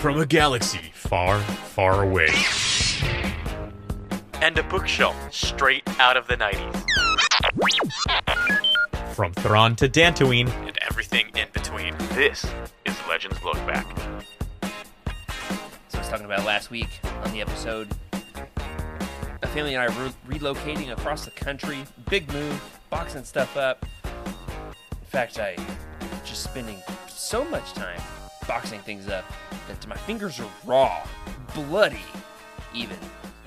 from a galaxy far, far away. And a bookshelf straight out of the 90s. From Thrawn to Dantooine, And everything in between. This is Legends Look Back. So I was talking about last week on the episode. My family and I are re- relocating across the country. Big move, boxing stuff up. In fact, I just spending so much time boxing things up that my fingers are raw, bloody, even.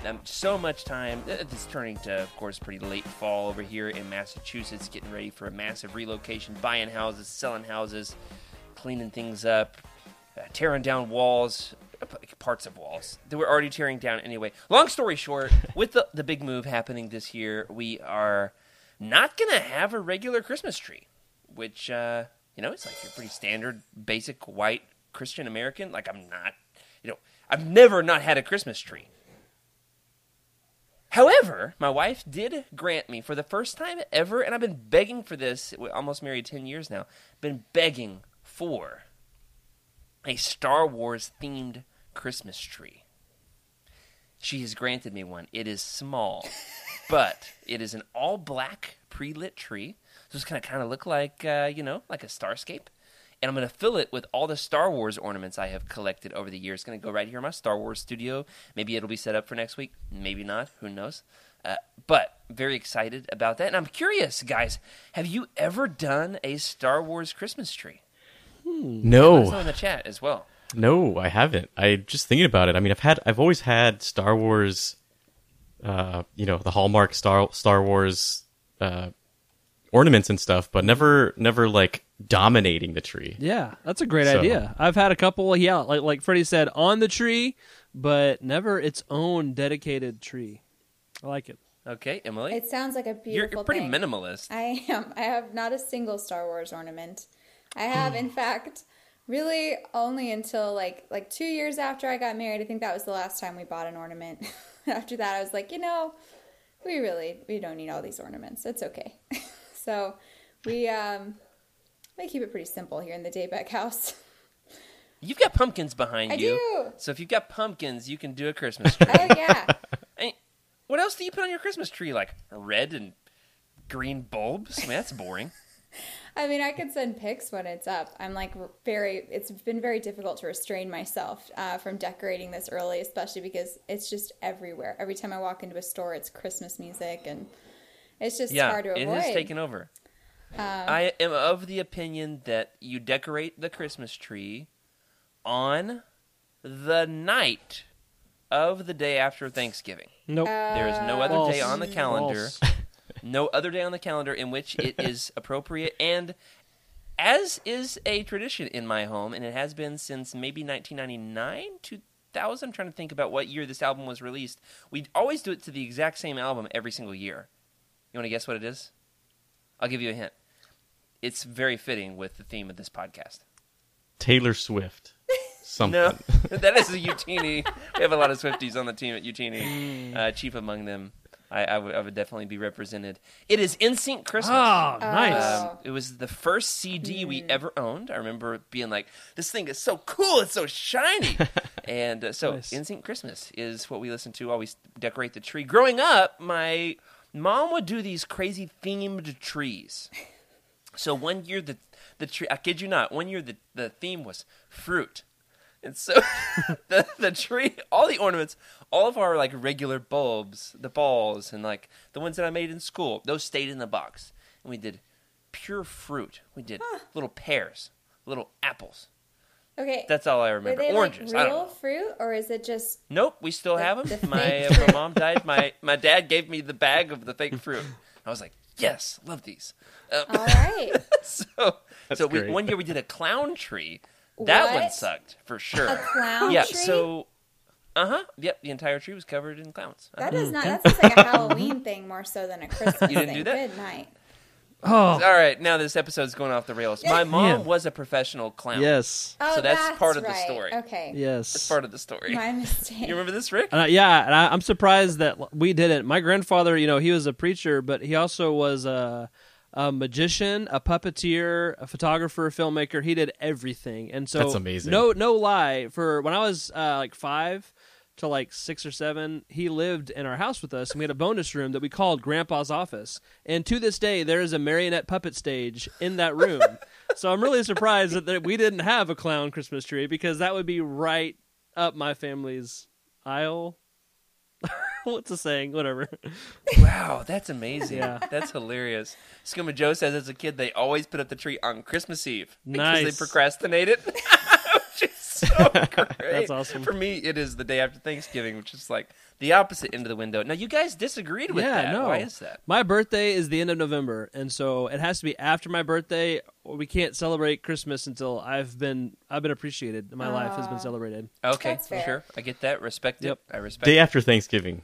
Um, so much time. uh, It's turning to, of course, pretty late fall over here in Massachusetts, getting ready for a massive relocation, buying houses, selling houses, cleaning things up, uh, tearing down walls, uh, parts of walls that we're already tearing down anyway. Long story short, with the, the big move happening this year, we are not going to have a regular Christmas tree, which, uh, you know, it's like you're pretty standard, basic white Christian American. Like, I'm not, you know, I've never not had a Christmas tree. However, my wife did grant me for the first time ever, and I've been begging for this. We're almost married 10 years now. Been begging for a Star Wars themed Christmas tree. She has granted me one. It is small, but it is an all black pre lit tree. So it's going to kind of look like, uh, you know, like a starscape. And I'm going to fill it with all the Star Wars ornaments I have collected over the years. It's going to go right here in my Star Wars studio. Maybe it'll be set up for next week. Maybe not. Who knows? Uh, but very excited about that. And I'm curious, guys, have you ever done a Star Wars Christmas tree? Let us know No, in the chat as well. no, I haven't. I just thinking about it. I mean, I've had, I've always had Star Wars, uh, you know, the Hallmark Star Star Wars uh, ornaments and stuff, but never, never like dominating the tree. Yeah, that's a great So- idea. I've had a couple. Yeah, like like Freddie said, on the tree, but never its own dedicated tree. I like it. Okay, Emily. It sounds like a You're, beautiful you're pretty thing. minimalist. I am. I have not a single Star Wars ornament. I have, in fact, really only until like like two years after I got married. I think that was the last time we bought an ornament. after that, I was like, you know, we really we don't need all these ornaments. It's okay. so we um we keep it pretty simple here in the Daybeck house. You've got pumpkins behind I you. do. So if you've got pumpkins, you can do a Christmas tree. Oh yeah. Hey, what else do you put on your Christmas tree? Like red and green bulbs? I mean, that's boring. I mean, I could send pics when it's up. I'm like very, it's been very difficult to restrain myself uh, from decorating this early, especially because it's just everywhere. Every time I walk into a store, it's Christmas music, and it's just yeah, hard to avoid. Um, has taken over. I am of the opinion that you decorate the Christmas tree on the night of the day after Thanksgiving. Nope. There is no other False. day on the calendar. False. no other day on the calendar in which it is appropriate and as is a tradition in my home and it has been since maybe 1999 2000 i'm trying to think about what year this album was released we always do it to the exact same album every single year you want to guess what it is i'll give you a hint it's very fitting with the theme of this podcast Taylor Swift, something. no that is a utini we have a lot of swifties on the team at utini uh, chief among them I, I, would, definitely be represented it is NSYNC christmas Oh, nice. Um, it was the first CD we ever owned. I remember being like, "This thing is so cool! It's so shiny!" and uh, so, Nice. "NSYNC Christmas" is what we listen to always decorate the tree. Growing up, my mom would do these crazy themed trees. So one year the the tree, I kid you not, one year the the theme was fruit. And so the the tree, all the ornaments, all of our like regular bulbs, the balls, and like the ones that I made in school, those stayed in the box. And we did pure fruit. We did little pears, little apples. Okay. That's all I Are remember. they Oranges. like real fruit, or is it just Nope, we still The- have the them. My, uh, my mom died. My my dad gave me the bag of the fake fruit. I was like, yes, love these. Uh, all right? so so we, one year we did a clown tree. That one sucked for sure. A clown yeah. tree? So, uh huh. Yep. The entire tree was covered in clowns. Uh-huh. that does not. That's just like a Halloween thing more so than a Christmas You didn't thing. do that? Good night. Oh, All right. Now this episode's going off the rails. My mom Man. was a professional clown. yes, Oh, So that's part of the right. story. Okay. yes. That's part of the story. My mistake. You remember this, Rick? And I, yeah, and I, I'm surprised that we did it. My grandfather, you know, he was a preacher, but he also was a a magician, a puppeteer, a photographer, a filmmaker. He did everything, and so That's amazing. No, no lie. For when I was uh, like five to like six or seven, he lived in our house with us, and we had a bonus room that we called Grandpa's office. And to this day, there is a marionette puppet stage in that room. so I'm really surprised that, we didn't have a clown Christmas tree because that would be right up my family's aisle. What's the saying? Whatever. Wow, that's amazing. Yeah. That's hilarious. Skuma Joe says as a kid they always put up the tree on Christmas Eve because Nice. they procrastinated. which is so great. That's awesome. For me, it is the day after Thanksgiving, which is like the opposite end of the window. Now, you guys disagreed with yeah, that. no. Why is that? My birthday is the end of November, and so it has to be after my birthday, or we can't celebrate Christmas until I've been I've been appreciated. My life has been celebrated. Okay, That's sure. I get that. Respect Yep. it. I respect Day it. after Thanksgiving.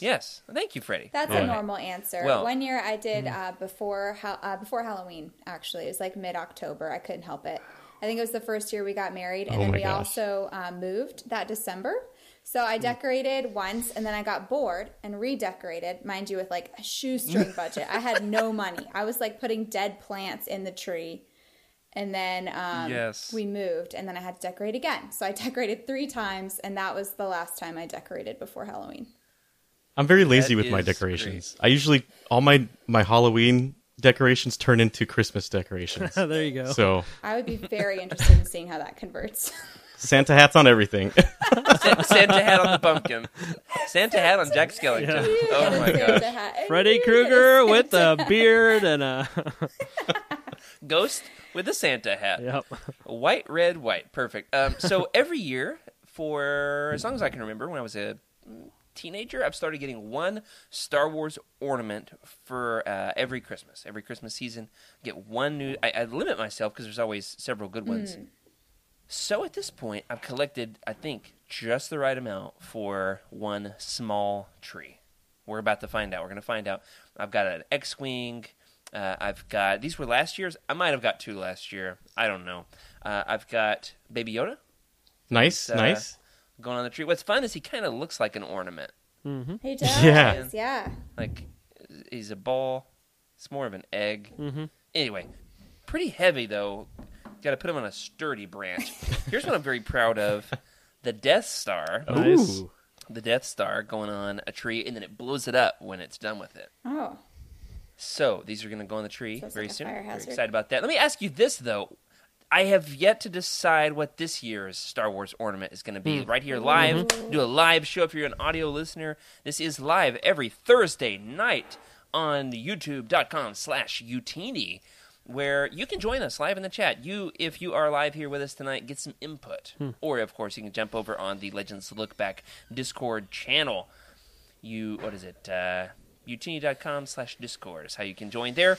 Yes. Thank you, Freddie. That's Yeah. a normal answer. Well- One year I did uh, before uh, before Halloween. Actually, it was like mid October. I couldn't help it. I think it was the first year we got married, and Oh then we gosh. also uh, moved that December. So I decorated once, and then I got bored and redecorated. Mind you, with like a shoestring budget. I had no money. I was like putting dead plants in the tree. And then um, Yes. we moved, and then I had to decorate again. So I decorated three times, and that was the last time I decorated before Halloween. I'm very lazy That with my is decorations. I usually all my my Halloween decorations turn into Christmas decorations. there you go. so I would be very interested in seeing how that converts. Santa hats on everything. Sa- Santa hat on the pumpkin. Santa hat on Jack Skellington. Yeah. Oh my gosh. Freddy Krueger with a beard and a Ghost with a Santa hat. yep. White, red, white. Perfect. Um, so every year, for as long as I can remember, when I was a teenager, I've started getting one Star Wars ornament for uh, every Christmas. Every Christmas season, I get one new. I, I limit myself because there's always several good ones. So at this point, I've collected, I think, just the right amount for one small tree. We're about to find out. We're going to find out. I've got an X-wing. Uh, I've got these were last year's. I might have got two last year. I don't know. Uh, I've got Baby Yoda nice, uh, nice. Going on the tree. What's fun is he kind of looks like an ornament. He does. Yeah. Yeah. Like he's a ball. It's more of an egg. Mm-hmm. Anyway, pretty heavy though. Got to put him on a sturdy branch. Here's what I'm very proud of: the Death Star. Nice. Ooh. The Death Star going on a tree, and then it blows it up when it's done with it. Oh. So these are going to go on the tree So very like soon. fire Very excited about that. Let me ask you this though. I have yet to decide what this year's Star Wars ornament is going to be. Hmm. Right here, live. Mm-hmm. Do a live show if you're an audio listener. This is live every Thursday night on YouTube.com slash Utini, where you can join us live in the chat. You, if you are live here with us tonight, get some input. Hmm. Or, of course, you can jump over on the Legends Look Back Discord channel you what is it uh utini.com slash discord is how you can join there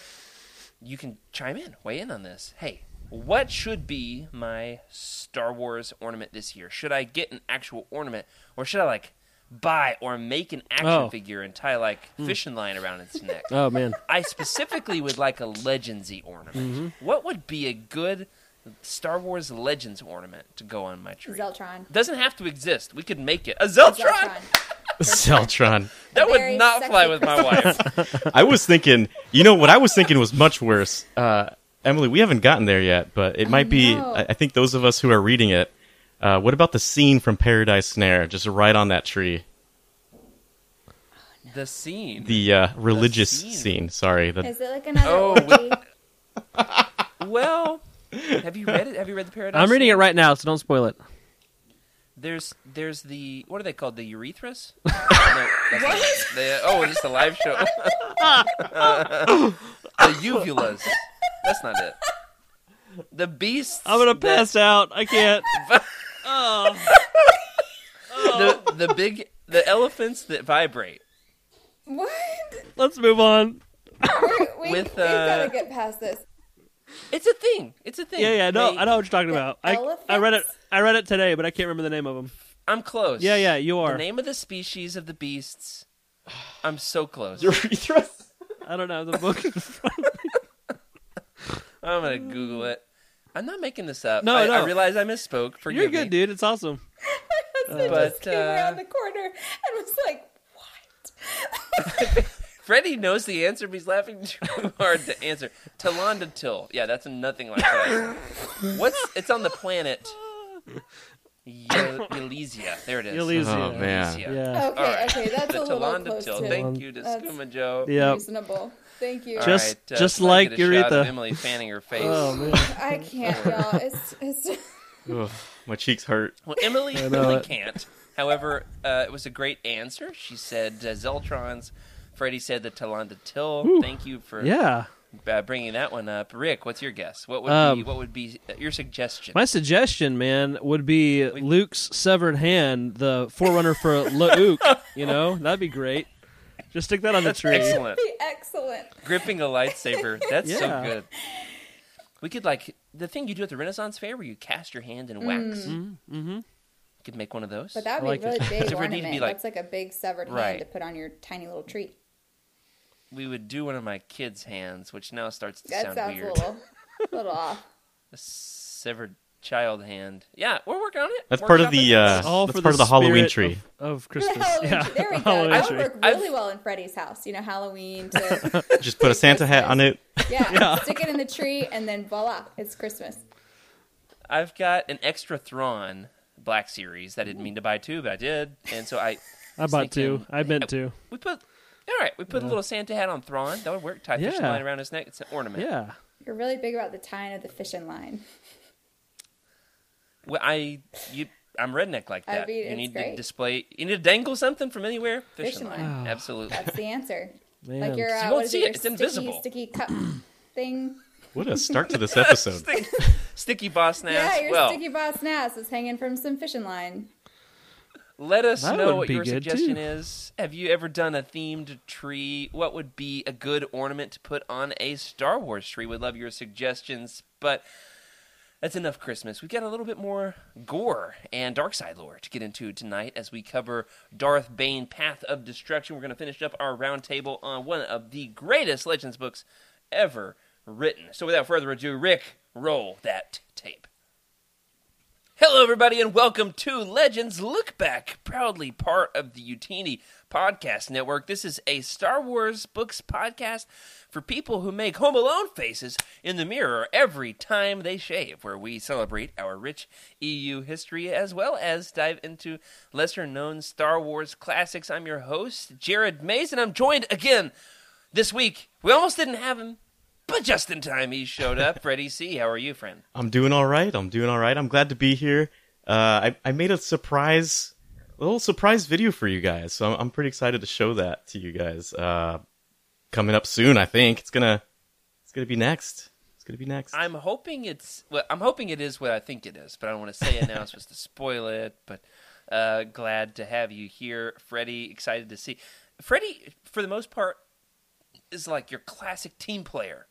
you can chime in weigh in on this hey what should be my star wars ornament this year should i get an actual ornament or should i like buy or make an action Oh. figure and tie like fishing line around its neck Oh man. i specifically would like a legendsy ornament what would be a good star wars legends ornament to go on my tree Zeltron. doesn't have to exist we could make it a zeltron, Zeltron. Zeltron. that would not fly with my wife I was thinking, you know, what I was thinking was much worse. Uh, Emily, we haven't gotten there yet, but it might be. I I think those of us who are reading it. Uh, what about the scene from Paradise Snare, just right on that tree? The scene. The uh, religious scene. scene. Sorry, the, Is it like another Oh, orgy? well, have you read it? Have you read the Paradise? I'm reading it right now, so don't spoil it. There's there's the what are they called? The urethras? no, that's not it. The, oh, it's the live show. the uvulas. That's not it. The beasts. I'm gonna that- pass out. I can't. oh. The the big the elephants that vibrate. what? Let's move on. We, With, we've got uh, to get past this. It's a thing. It's a thing. Yeah, yeah. No, They- I know what you're talking about. I I read it. I read it today, but I can't remember the name of them. I'm close. Yeah, yeah. You are. The name of the species of the beasts. I'm so close. I don't know the book. in front of me. I'm gonna Google it. I'm not making this up. No, I, I realize I misspoke. Forgive You're good, me. dude. It's awesome. Husband but, just came uh, around the corner and was like, "What?" Freddie knows the answer, but he's laughing too hard to answer. t'landa Til. Yeah, that's nothing like that. What's it's on the planet Ye- Ylesia. There it is. Ylesia. Oh, man. Ylesia. Yeah. Okay, All right. okay, that's the a little close to Thank you to That's- Skooma Joe. Yep. reasonable. Thank you. All Just- right, uh, just can like get a shot of Aretha. Emily fanning her face. Oh man. I can't, y'all. It's it's. Ugh, my cheeks hurt. Well, Emily I really it. can't. However, uh, it was a great answer. She said uh, Zeltrons. Freddie said the t'landa Til. Ooh. Thank you for Yeah. uh, bringing that one up. Rick, what's your guess? What would be Um, what would be uh, your suggestion? My suggestion, man, would be Luke's severed hand, the forerunner for Luke. You know, that'd be great. Just stick that on the tree. excellent. be excellent. Gripping a lightsaber. That's so good. We could like the thing you do at the Renaissance Fair where you cast your hand in wax. Mm-hmm. You could make one of those. But that would I like be a really it. big Except for it need to be ornament. like- That's like a big severed Right. hand to put on your tiny little tree. we would do one of my kids' hands, which now starts to That sound sounds weird. a little, little off. A severed child hand. Yeah, we're working on it. That's part of the uh. All that's for part the of the Halloween tree. of, of Christmas. Halloween yeah, tree. There we go. Halloween That tree. would work I've- really well in Freddy's house. You know, Halloween to Just put a Santa hat on it. yeah, yeah, stick it in the tree, and then voila, it's Christmas. I've got an extra Thrawn Black Series that I didn't mean to buy two, but I did, and so I. I bought two. thinking- I meant to. We put. All right, we put a little Santa hat on Thrawn. That would work. Tie fishing Yeah. line around his neck. It's an ornament. Yeah. You're really big about the tying of the fishing line. Well, I you I'm redneck like I that. mean, you it's need to display. You need to dangle something from anywhere. Fishing, Fishing line. line. Absolutely. That's the answer. Man. Like your You uh, won't see it? it. Your It's sticky, invisible. sticky cup thing. What a start to this episode. Sticky, sticky boss nass. Yeah, your well, sticky boss nass is hanging from some fishing line. let us That know what your suggestion too. is. Have you ever done a themed tree? What would be a good ornament to put on a Star Wars tree? We'd love your suggestions, but that's enough Christmas. We've got a little bit more gore and dark side lore to get into tonight as we cover Darth Bane Path of Destruction. We're going to finish up our roundtable on one of the greatest Legends books ever written. So without further ado, Rick, roll that tape. Hello, everybody, and welcome to Legends Look Back, proudly part of the Utini Podcast Network. This is a Star Wars books podcast for people who make Home Alone faces in the mirror every time they shave, where we celebrate our rich EU history as well as dive into lesser known Star Wars classics. I'm your host, Jared Mays, and I'm joined again this week. We almost didn't have him, but just in time he showed up. Freddie C., how are you, friend? I'm doing all right. I'm doing all right. I'm glad to be here. Uh, I, I made a surprise, little surprise video for you guys, so I'm, I'm pretty excited to show that to you guys. Uh, coming up soon, I think it's gonna, it's gonna be next. It's gonna be next. I'm hoping it's. Well, I'm hoping it is what I think it is, but I don't want to say it now. it's supposed to spoil it. But uh, glad to have you here, Freddie. Excited to see. Freddie, for the most part, is like your classic team player.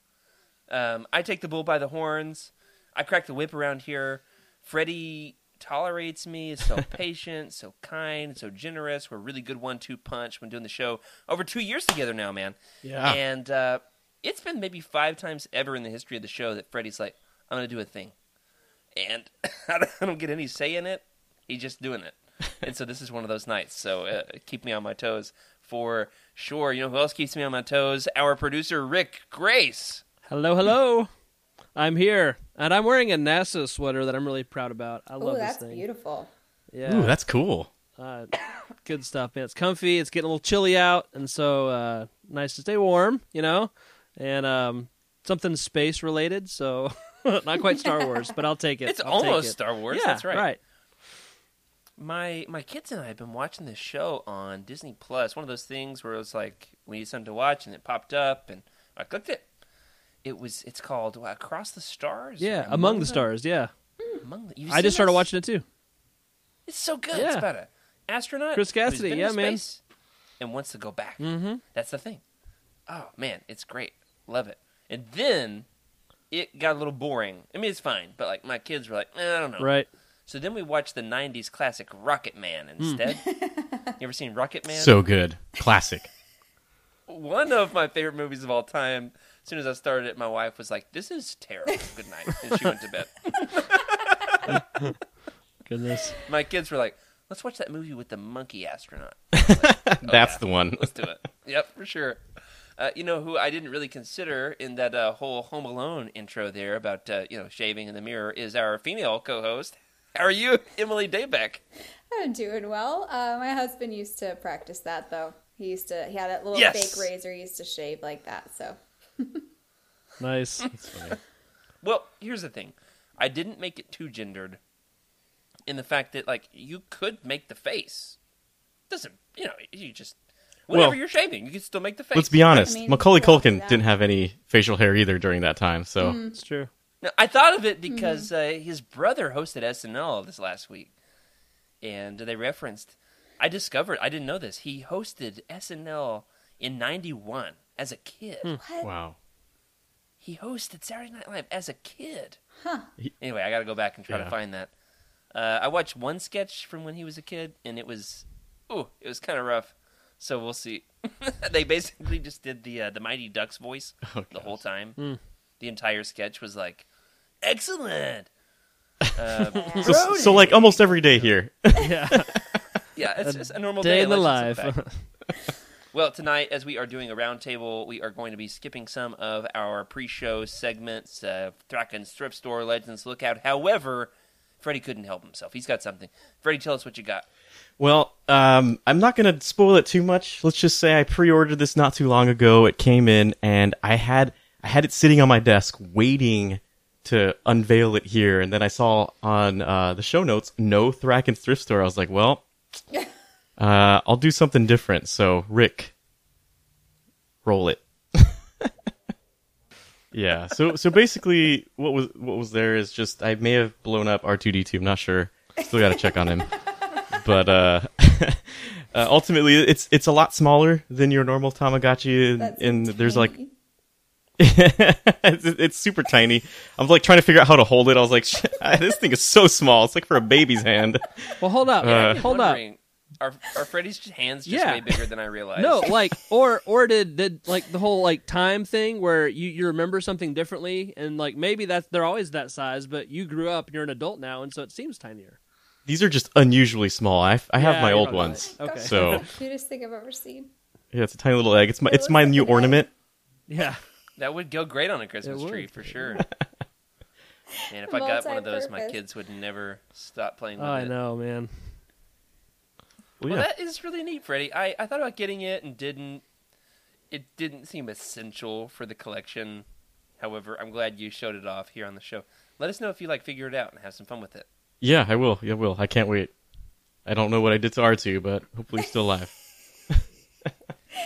Um, I take the bull by the horns. I crack the whip around here. Freddie tolerates me. Is so patient, so kind, so generous. We're a really good one-two punch. Been doing the show over two years together now, man. Yeah. And uh, it's been maybe five times ever in the history of the show that Freddie's like, I'm going to do a thing. And I don't- I don't get any say in it. He's just doing it. and so this is one of those nights. So uh, keep me on my toes for sure. You know who else keeps me on my toes? Our producer, Rick Grace. Hello, hello. I'm here, and I'm wearing a NASA sweater that I'm really proud about. I love that's this thing. That's beautiful. Yeah, Ooh, that's cool. uh, good stuff, man. It's comfy. It's getting a little chilly out, and so uh, nice to stay warm, you know. And um, something space related, so not quite Star Wars, but I'll take it. It's I'll almost it. Star Wars. Yeah, That's right. Right. My my kids and I have been watching this show on Disney Plus. One of those things where it was like we need something to watch, and it popped up, and I clicked it. It was. It's called what, Across the Stars. Yeah, Or Among the Them? Stars. Yeah, Among the, I seen just started this? watching it too. It's so good. Yeah. It's about a astronaut. Chris Cassidy, yeah, man. space And wants to go back. Mm-hmm. That's the thing. Oh man, it's great. Love it. And then it got a little boring. I mean, it's fine, but like my kids were like, eh, I don't know. Right. So then we watched the '90s classic Rocket Man Hmm. instead. you ever seen Rocket Man? So good. Classic. one of my favorite movies of all time. As soon as I started it, my wife was like, "This is terrible. Good night," and she went to bed. Goodness. My kids were like, let's watch that movie with the monkey astronaut. That's yeah. the one. Let's do it. Yep, for sure. Uh, you know who I didn't really consider in that uh, whole Home Alone intro there about uh, you know shaving in the mirror is our female co-host. How are you, Emily Daybeck? I'm doing well. Uh, my husband used to practice that though. He used to. He had a little Yes. fake razor. He used to shave like that. So Nice. Well, here's the thing. I didn't make it too gendered in the fact that like you could make the face. Doesn't you know, you just whenever Well- you're shaving, you can still make the face. Let's be honest. I mean, Macaulay we Culkin that. didn't have any facial hair either during that time, so It's true. Now, I thought of it because uh, his brother hosted SNL this last week, and they referenced. I discovered I didn't know this. He hosted SNL in '91 as a kid. wow. He hosted Saturday Night Live as a kid. Huh. Anyway, I got to go back and try to Yeah. find that. Uh, I watched one sketch from when he was a kid, and it was, oh, it was kind of rough. So we'll see. they basically just did the uh, the Mighty Ducks voice Oh, the whole time. Hmm. The entire sketch was like, excellent. Uh, So, so like almost every day here. Yeah. yeah, it's just a normal Day day, in the Legends life. Effect. Well, tonight, as we are doing a roundtable, we are going to be skipping some of our pre-show segments, uh, Thraken's Thrift Store, Legends Lookout. However, Freddie couldn't help himself. He's got something. Freddie, tell us what you got. Well, um, I'm not gonna spoil it too much. Let's just say I pre-ordered this not too long ago. It came in, and I had I had it sitting on my desk waiting to unveil it here. And then I saw on uh, the show notes no Thraken's thrift store. I was like, well, uh, I'll do something different. So Rick, roll it. yeah. So so basically, what was what was there is just I may have blown up R2D2. I'm not sure. Still got to check on him but uh, uh, ultimately it's it's a lot smaller than your normal Tamagotchi, and, and there's like it's, it's super tiny. I'm like trying to figure out how to hold it. I was like, this thing is so small. It's like for a baby's hand. Well, hold up. Uh, hold up. Wondering, Are, are Freddie's hands just Yeah. way bigger than I realized? No, like or or did did like the whole like time thing where you you remember something differently and like maybe that's they're always that size, but you grew up and you're an adult now, and so it seems tinier. These are just unusually small. I, I have Yeah, my old ones. Okay. So- the cutest thing I've ever seen. Yeah, it's a tiny little egg. It's my It it's my like new an egg. ornament. Yeah. That would go great on a Christmas It would. tree for sure. And if I got one of those, my kids would never stop playing with Oh, I know, man. Well, Well, yeah. that is really neat, Freddie. I, I thought about getting it and didn't. It didn't seem essential for the collection. However, I'm glad you showed it off here on the show. Let us know if you like figure it out and have some fun with it. yeah, I will. Yeah, I will. I can't wait. I don't know what I did to R2, but hopefully he's still alive.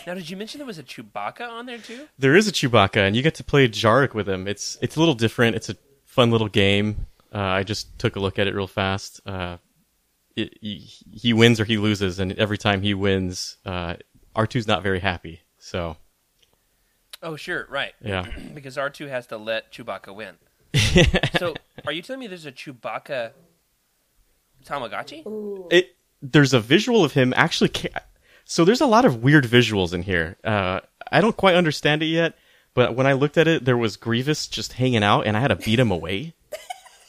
Now, did you mention there was a Chewbacca on there too? There is a Chewbacca, and you get to play Jarek with him. It's it's a little different. It's a fun little game. Uh, I just took a look at it real fast. Uh, it, he, he wins or he loses, and every time he wins, uh, R2's not very happy. So Oh, sure, right. yeah, because R2 has to let Chewbacca win. so, are you telling me there's a Chewbacca Tamagotchi? It there's a visual of him actually. Ca- so there's a lot of weird visuals in here. Uh, I don't quite understand it yet, but when I looked at it, there was Grievous just hanging out, and I had to beat him away.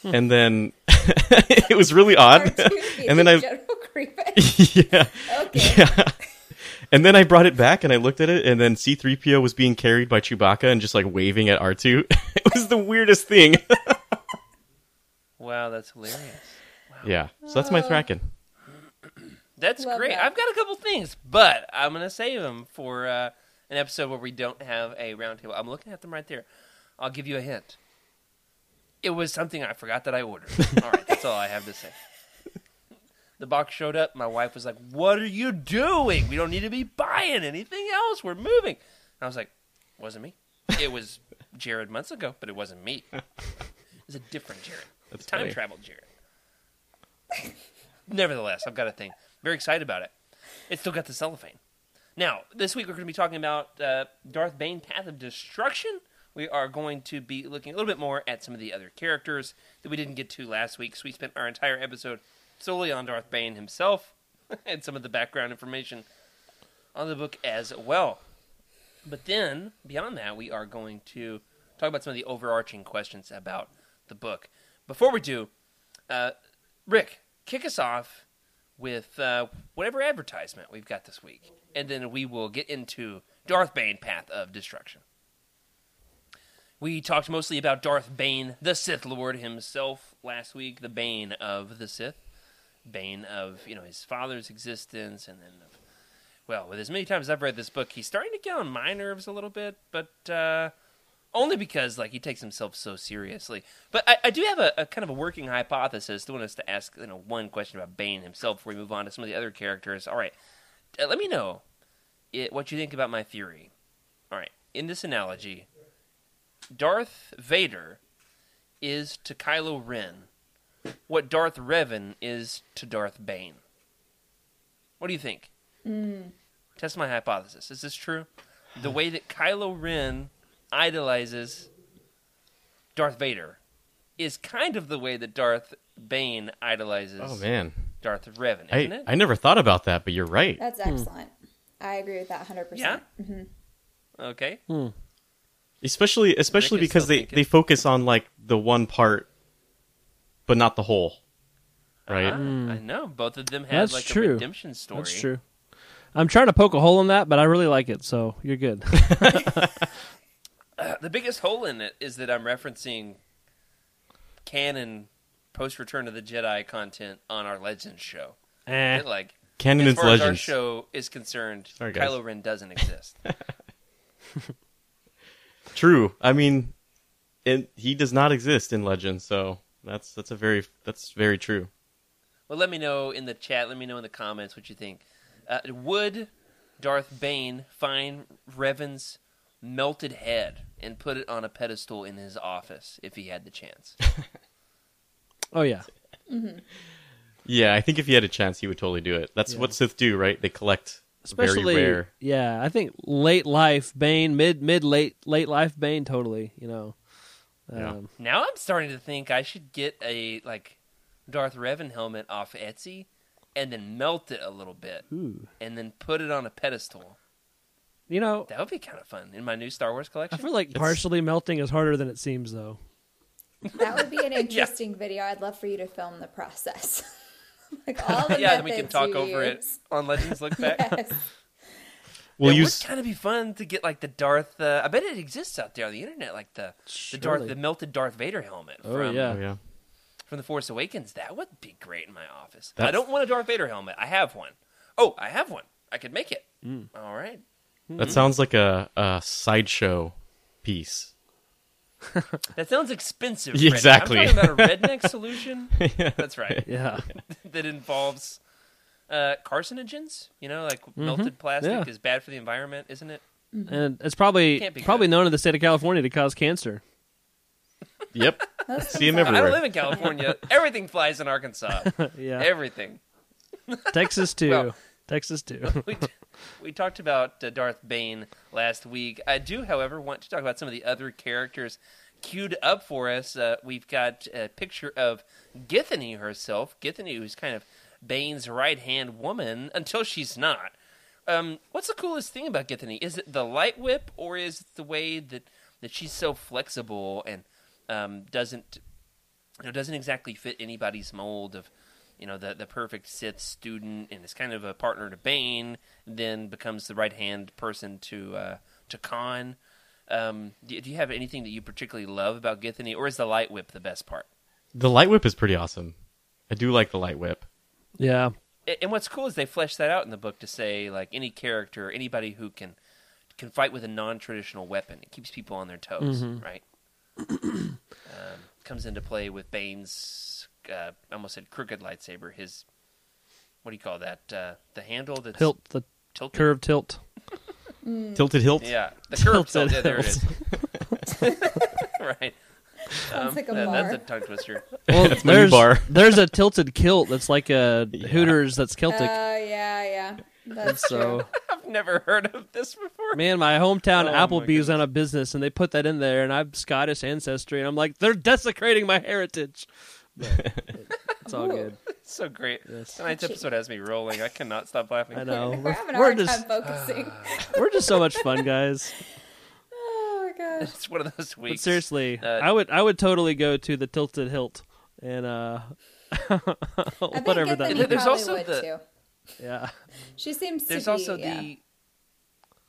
And then it was really odd. And then I General Grievous. yeah. Okay. Yeah. And then I brought it back and I looked at it and then C3PO was being carried by Chewbacca and just like waving at R2. it was the weirdest thing. Wow, that's hilarious. yeah. So that's my Oh. Thraken. That's Love great. that. I've got a couple things, but I'm going to save them for uh, an episode where we don't have a roundtable. I'm looking at them right there. I'll give you a hint. It was something I forgot that I ordered. all right, that's all I have to say. The box showed up. My wife was like, "What are you doing? We don't need to be buying anything else. We're moving." I was like, "Wasn't me. It was Jared months ago, but it wasn't me. It was a different Jared. That's Time funny. travel Jared." Nevertheless, I've got a thing. Very excited about it. It's still got the cellophane. Now, this week we're going to be talking about uh, Darth Bane Path of Destruction. We are going to be looking a little bit more at some of the other characters that we didn't get to last week. So we spent our entire episode solely on Darth Bane himself and some of the background information on the book as well. But then, beyond that, we are going to talk about some of the overarching questions about the book. Before we do, uh, Rick, kick us off with uh, whatever advertisement we've got this week, and then we will get into Darth Bane Path of Destruction. We talked mostly about Darth Bane, the Sith Lord himself, last week, the Bane of the Sith, Bane of you know his father's existence, and then of, well, with as many times I've read this book, he's starting to get on my nerves a little bit, but uh, only because like he takes himself so seriously. But I, I do have a, a kind of a working hypothesis. I want us to ask you know one question about Bane himself before we move on to some of the other characters. All right, uh, let me know it, what you think about my theory. All right, in this analogy, Darth Vader is to Kylo Ren what Darth Revan is to Darth Bane. What do you think? Hmm. Test my hypothesis. Is this true? The way that Kylo Ren idolizes Darth Vader is kind of the way that Darth Bane idolizes Oh man, Darth Revan, I isn't it? I never thought about that, but you're right. That's hmm. excellent. I agree with that 100%. yeah. Mm-hmm. Okay. Hmm. Especially especially Rick because they thinking. they focus on like the one part, but not the whole. Right. Ah, I know. Both of them have That's like true. a redemption story. That's true. I'm trying to poke a hole in that, but I really like it, so you're good. Uh, the biggest hole in it is that I'm referencing canon post Return of the Jedi content on our Legends show. eh. Like Canon as is far as our legends. show is concerned, Sorry, guys. Kylo Ren doesn't exist. True. I mean, it, he does not exist in Legend, so that's that's a very that's very true. well, let me know in the chat. Let me know in the comments what you think. Uh, would Darth Bane find Revan's melted head and put it on a pedestal in his office if he had the chance? Oh yeah. Yeah, I think if he had a chance, he would totally do it. That's Yeah. what Sith do, right? They collect Especially very rare. yeah, I think late life Bane, mid mid late late life Bane totally, you know. Yeah. Um, Now I'm starting to think I should get a like Darth Revan helmet off Etsy and then melt it a little bit ooh. and then put it on a pedestal. You know, That would be kind of fun in my new Star Wars I collection. feel like It's- partially melting is harder than it seems though. That would be an interesting video. I'd love for you to film the process. like all the yeah, then we can talk you over it on Legends Look Back. Yes. We'll it use would kind of be fun to get like the Darth. Uh, I bet it exists out there on the internet, like the the Darth, the melted Darth Vader helmet Oh, from yeah. Oh yeah. from the Force Awakens. That would be great in my office. I don't want a Darth Vader helmet. I have one. Oh, I have one. I could make it. Mm. All right. That sounds like a, a sideshow piece. That sounds expensive. Yeah, redneck. exactly. I'm talking about a redneck solution. That's right. Yeah. that involves uh, carcinogens. You know, like melted plastic Mm-hmm. Yeah. is bad for the environment, isn't it? and it's probably Can't be probably good. known in the state of California to cause cancer. Yep. Those See 'em things are- I don't live in California. Everything flies in Arkansas. Yeah. Everything. Texas too. Well- Texas too. We, we talked about uh, Darth Bane last week. I do, however, want to talk about some of the other characters queued up for us. Uh, we've got a picture of Githany herself. Githany, who's kind of Bane's right hand woman until she's not. Um, what's the coolest thing about Githany? Is it the light whip, or is it the way that, that she's so flexible and um, doesn't you know, doesn't exactly fit anybody's mold of you know the the perfect Sith student and is kind of a partner to Bane, then becomes the right hand person to uh, to Kaan. Um, do, do you have anything that you particularly love about Githany, or is the light whip the best part? The light whip is pretty awesome. I do like the light whip. yeah. And what's cool is they flesh that out in the book to say like any character, anybody who can can fight with a non traditional weapon, it keeps people on their toes, right? um, comes into play with Bane's, uh, almost said crooked lightsaber. His, what do you call that? Uh, the handle that's Hilt the tilted. curved tilt. Tilted hilt. Yeah, the curved Tilted tilt. Yeah, there it is. hilt. is. right. Sounds like a that- that's a tongue twister. Well, It's my new there's bar. there's a tilted kilt that's like a Hooters that's Oh Celtic. yeah, yeah. That's so true. I've never heard of this before. man, my hometown Oh, my Applebee's on a business and they put that in there, and I'm Scottish ancestry, and I'm like, they're desecrating my heritage. But it's all good. It's so great. Yes. Tonight's episode has me rolling. I cannot stop laughing. I know. We're We're, having a we're hard just time focusing. we're just so much fun, guys. oh my gosh. It's one of those But weeks. seriously, Uh, I would I would totally go to the tilted hilt and uh Whatever that Githany There- there's also would the- too. Yeah. She seems There's to be. also yeah. the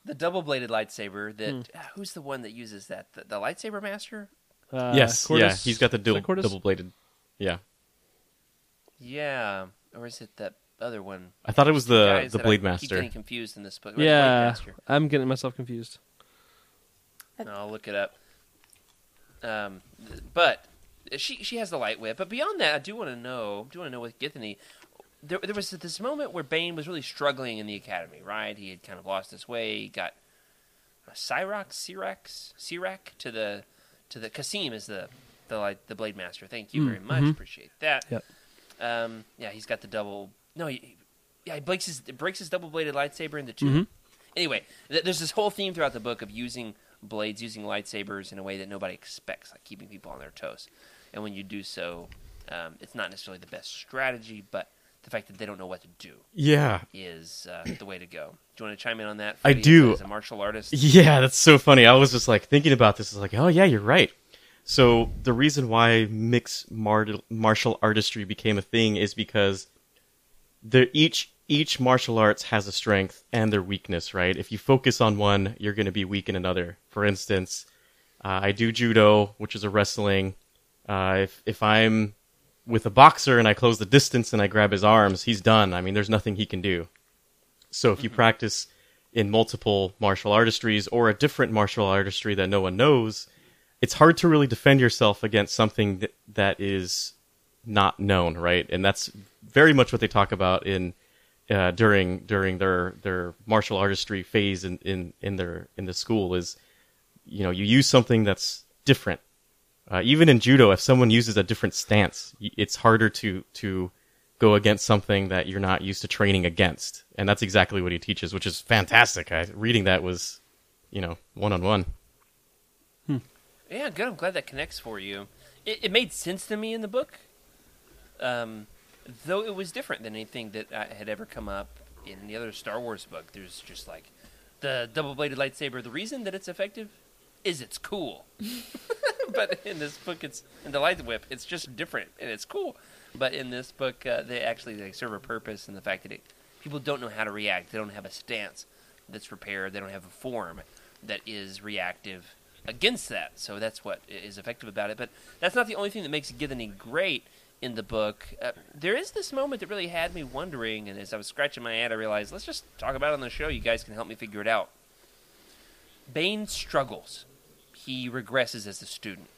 the double bladed lightsaber that Hmm. ah, who's the one that uses that? The, the lightsaber master? Uh, yes, yeah, he's got the is that double Cordis? double bladed. Yeah, Yeah. Or is it that other one? I thought it was the Guys the blade I Keep master. getting confused in this book. Right, Yeah, I'm getting myself confused. I'll look it up. Um, but she she has the light whip. But beyond that, I do want to know. Do want to know with Githany. There, there was this moment where Bane was really struggling in the academy, right? He had kind of lost his way. He got uh, Cyrax, Cyrax, Sirak to the to the Kas'im is the the the blade master. Thank you Mm, very much. mhm. Appreciate that. Yep. Um, yeah, he's got the double. No, he, yeah, he breaks his breaks his double bladed lightsaber into 2 Mhm. Anyway, th- there's this whole theme throughout the book of using blades, using lightsabers in a way that nobody expects, like keeping people on their toes. And when you do so, um, it's not necessarily the best strategy, but the fact that they don't know what to do Yeah, is uh, the way to go. Do you want to chime in on that? I do. As a martial artist, Yeah, that's so funny. I was just like thinking about this. I was like, oh yeah, you're right. So the reason why mixed mar- martial artistry became a thing is because there each each martial arts has a strength and their weakness, right? If you focus on one, you're going to be weak in another. For instance, uh, I do judo, which is a wrestling. Uh, if if I'm with a boxer and I close the distance and I grab his arms, he's done. I mean, there's nothing he can do. So if you practice in multiple martial artistries or a different martial artistry that no one knows, it's hard to really defend yourself against something that, that is not known, right? And that's very much what they talk about in uh, during during their their martial artistry phase in, in in their in the school is you know you use something that's different. Uh, even in judo, if someone uses a different stance, it's harder to to go against something that you're not used to training against, and that's exactly what he teaches, which is fantastic. I, reading that was, you know, one on one. Yeah, good. I'm glad that connects for you. It, it made sense to me in the book, um, though it was different than anything that I had ever come up in the other Star Wars book. There's just like the double-bladed lightsaber. The reason that it's effective is it's cool. but in this book, it's in the light whip. It's just different and it's cool. But in this book, uh, they actually they serve a purpose in the fact that it, people don't know how to react. They don't have a stance that's prepared. They don't have a form that is reactive against that. So that's what is effective about it. But that's not the only thing that makes Githany great in the book. Uh, there is this moment that really had me wondering, and as I was scratching my head, I realized let's just talk about it on the show. You guys can help me figure it out. Bane struggles. He regresses as a student.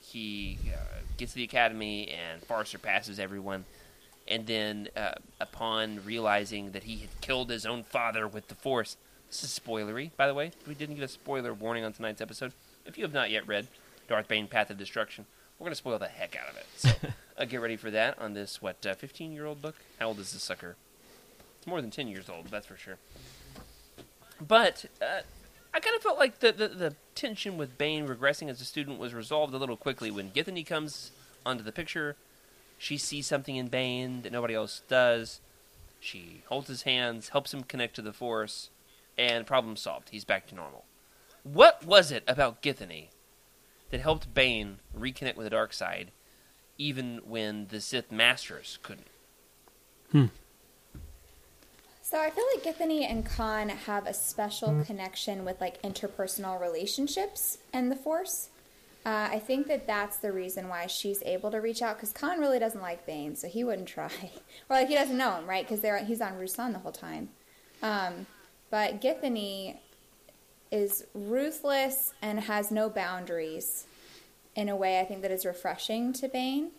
He uh, gets to the academy and far surpasses everyone. And then, uh, upon realizing that he had killed his own father with the Force, this is spoilery, by the way. We didn't get a spoiler warning on tonight's episode. If you have not yet read Darth Bane: Path of Destruction, we're going to spoil the heck out of it. So uh, get ready for that on this what 15 year old book. How old is this sucker? It's more than 10 years old, that's for sure. But uh, I kind of felt like the, the, the tension with Bane regressing as a student was resolved a little quickly when Githany comes onto the picture. She sees something in Bane that nobody else does. She holds his hands, helps him connect to the Force, and problem solved. He's back to normal. What was it about Githany that helped Bane reconnect with the dark side, even when the Sith Masters couldn't? Hmm. So I feel like Githany and Kaan have a special connection with like interpersonal relationships and the Force. Uh, I think that that's the reason why she's able to reach out because Kaan really doesn't like Bane, so he wouldn't try, or like he doesn't know him, right? Because he's on Ruusan the whole time. Um, but Githany is ruthless and has no boundaries in a way I think that is refreshing to Bane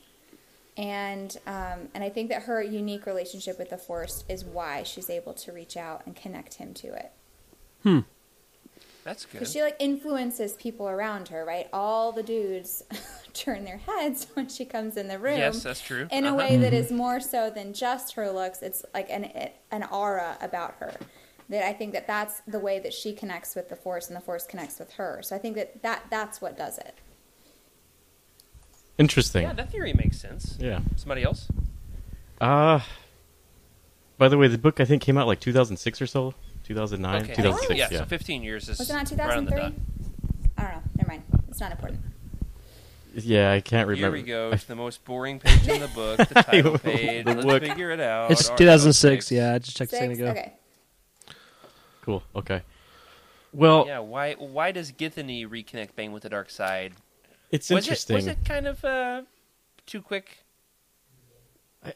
and um, and I think that her unique relationship with the Force is why she's able to reach out and connect him to it. Hmm. That's good. Because she like influences people around her, right? All the dudes turn their heads when she comes in the room. Yes, that's true. In a Uh-huh. way that is more so than just her looks. It's like an an aura about her. That I think that that's the way that she connects with the Force, and the Force connects with her. So I think that, that that's what does it. Interesting. Yeah, that theory makes sense. Yeah. Somebody else? Uh by the way, the book I think came out like 2006 or so, 2009, Okay. 2006. Yeah, yeah. so 15 years is Was it not right on 2003? dot. I don't know. Never mind. It's not important. Yeah, I can't remember. Here we go. It's the most boring page in the book. The title page. The Let's book. figure it out. It's 2006. Yeah, I just checked a second Six? ago. Okay. Cool. Okay. Well, Yeah. Why? Why does Githany reconnect Bane with the dark side? it's Was interesting. it? Was it kind of uh, too quick?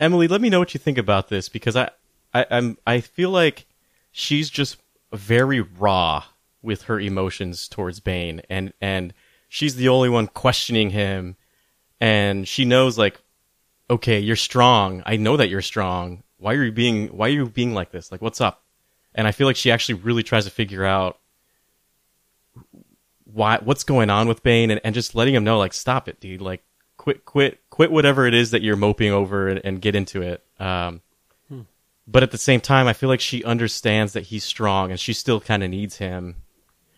Emily, let me know what you think about this because I, I, I'm, I feel like she's just very raw with her emotions towards Bane, and and she's the only one questioning him, and she knows like, okay, you're strong. I know that you're strong. Why are you being Why are you being like this? Like, what's up? And I feel like she actually really tries to figure out why what's going on with Bane, and, and just letting him know like, stop it, dude. Like, quit quit quit whatever it is that you're moping over and, and get into it um, but at the same time i feel like she understands that he's strong and she still kind of needs him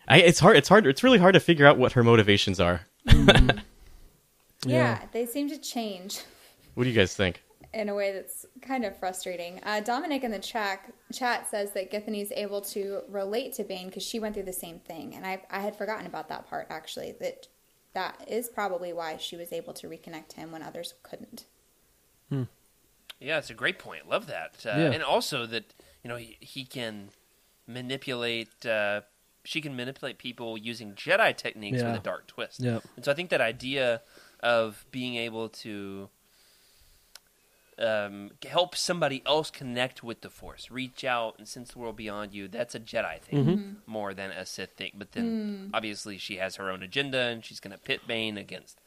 I, it's hard it's hard it's really hard to figure out what her motivations are Yeah. Yeah. they seem to change what do you guys think in a way that's kind of frustrating. Uh, Dominic in the chat chat says that Githany is able to relate to Bane because she went through the same thing, and I I had forgotten about that part actually. That that is probably why she was able to reconnect him when others couldn't. Yeah, it's a great point. Love that. Uh, Yeah. And also that you know he, he can manipulate. Uh, she can manipulate people using Jedi techniques Yeah. with a dark twist. Yep. And so I think that idea of being able to um, help somebody else connect with the Force, reach out and sense the world beyond you, that's a Jedi thing Mm-hmm. more than a Sith thing. But then obviously she has her own agenda and she's going to pit Bane against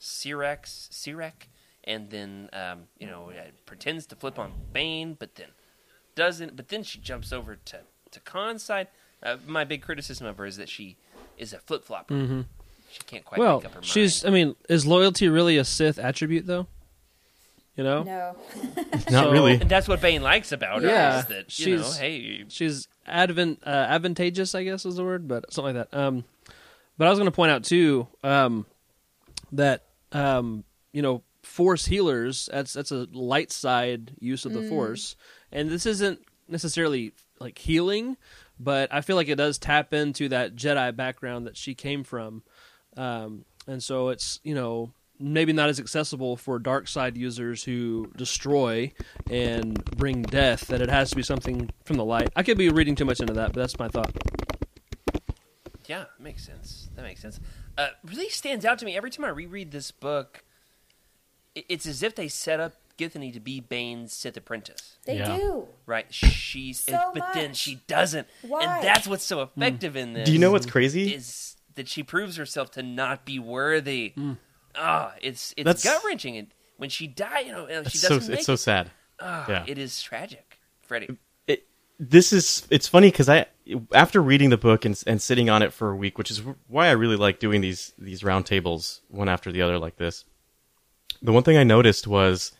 Sirex, Sirak, and then um, you know uh, pretends to flip on Bane, but then doesn't. But then she jumps over to to Kaan's side. Uh, my big criticism of her is that she is a flip flopper. She can't quite Well, make up her she's. I mean, is loyalty really a Sith attribute, though? You know, No, not So- really. and that's what Bane likes about her. Yeah, is that you know, she's- hey, she's advent uh, advantageous, I guess is the word, but something like that. Um, but I was going to point out too um, that um, you know force healers that's that's a light side use of the force, and this isn't necessarily like healing, but I feel like it does tap into that Jedi background that she came from, um, and so it's you know maybe not as accessible for dark side users who destroy and bring death that it has to be something from the light i could be reading too much into that but that's my thought yeah, makes sense. That makes sense. Uh, really stands out to me every time I reread this book. It's as if they set up Githany to be Bane's Sith apprentice. they Yeah. do. Right, she's, So but then she doesn't, Why? and that's what's so effective in this. do you know what's crazy is that she proves herself to not be worthy. Ah, it's it's gut wrenching, and when she died, you know, uh, she it's so doesn't make it's so sad Ah, yeah. it is tragic, Freddie. it, this is it's funny because I after reading the book and and sitting on it for a week, which is why I really like doing these these roundtables one after the other like this. The one thing I noticed was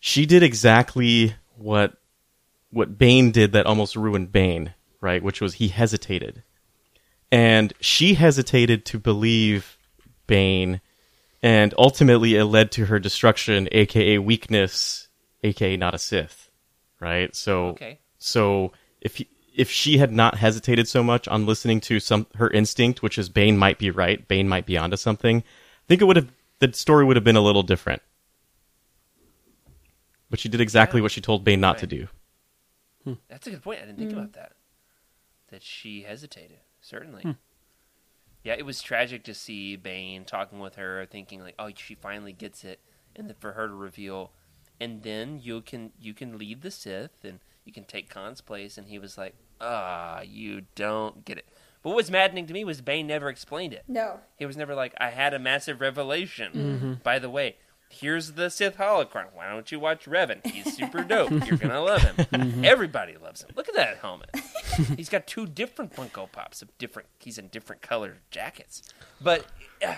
she did exactly what what Bane did that almost ruined Bane, right? Which was he hesitated, and she hesitated to believe Bane, and ultimately it led to her destruction, aka weakness, aka not a Sith, right? So Okay. so if he, if she had not hesitated so much on listening to some her instinct, which is Bane might be right, Bane might be onto something, I think it would have the story would have been a little different. But she did exactly Yeah. what she told Bane not to Right. do. That's a good point. I didn't think about that. That she hesitated. Certainly. Hmm. Yeah, it was tragic to see Bane talking with her, thinking like, "Oh, she finally gets it," and then for her to reveal, and then you can you can lead the Sith and you can take Kaan's place, and he was like, "Ah, you don't get it." But what was maddening to me was Bane never explained it. No, He was never like, I had a massive revelation. By the way, here's the Sith holocron. Why don't you watch Revan? He's super dope. You're gonna love him. Everybody loves him. Look at that helmet. he's got two different Funko Pops of different. He's in different colored jackets, but uh,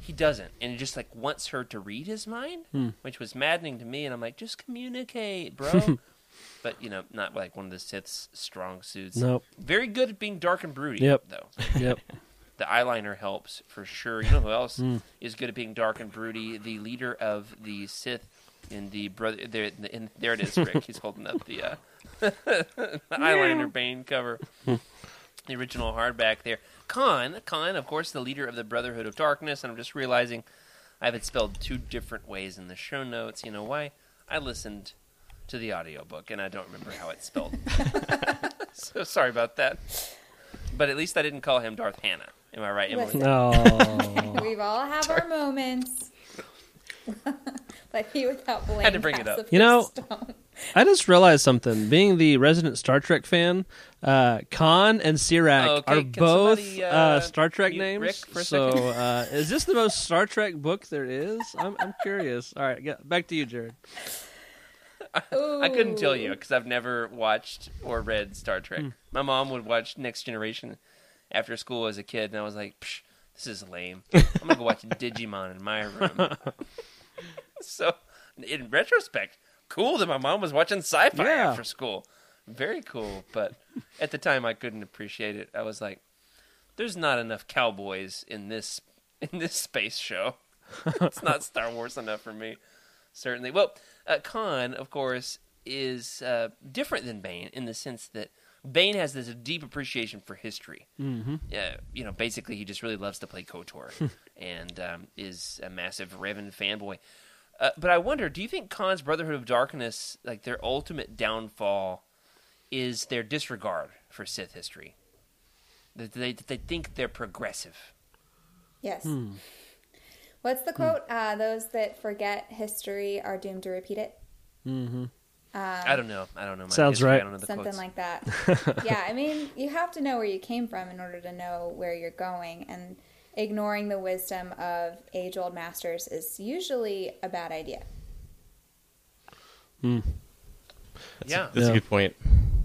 he doesn't, and he just like wants her to read his mind, which was maddening to me. And I'm like, just communicate, bro. but you know, not like one of the Sith's strong suits. Nope. Very good at being dark and broody, Yep. though yep the eyeliner helps for sure. You know who else is good at being dark and broody? The leader of the Sith in the brother. There, in, there it is, Rick. He's holding up the, uh, the eyeliner Bane cover. the original hardback there. Kaan, Kaan, of course, the leader of the Brotherhood of Darkness, and I'm just realizing I have it spelled two different ways in the show notes. You know why? I listened to the audiobook and I don't remember how it's spelled. so sorry about that. But at least I didn't call him Darth Hannah. Am I right, Emily? Listen. No. We've all have our moments. but he without blame. Had to bring it up. You know- stone. I just realized something. Being the resident Star Trek fan, uh, Kaan and Sirak Okay, are can both somebody, uh, uh, Star Trek names. Rick for a so, uh, is this the most Star Trek book there is? I'm, I'm curious. All right, get, back to you, Jared. I couldn't tell you because I've never watched or read Star Trek. My mom would watch Next Generation after school as a kid, and I was like, Psh, "This is lame. I'm gonna go watch Digimon in my room." so, in retrospect, cool that my mom was watching sci-fi Yeah. after school. Very cool, but at the time I couldn't appreciate it. I was like, "There's not enough cowboys in this in this space show. it's not Star Wars enough for me." Certainly. Well, uh, Kaan, of course, is uh, different than Bane in the sense that Bane has this deep appreciation for history. Mm-hmm. Uh, you know, basically, he just really loves to play KOTOR and um, is a massive Revan fanboy. Uh, but I wonder, do you think Kaan's Brotherhood of Darkness, like their ultimate downfall, is their disregard for Sith history? That they, that they think they're progressive. Yes. Hmm. What's the quote? Uh, those that forget history are doomed to repeat it. I um, don't know. I don't know. My Sounds history. I right. don't know the Something quotes. like that. yeah, I mean, you have to know where you came from in order to know where you're going, and ignoring the wisdom of age old masters is usually a bad idea. Hmm. yeah. That's Yeah. a good point.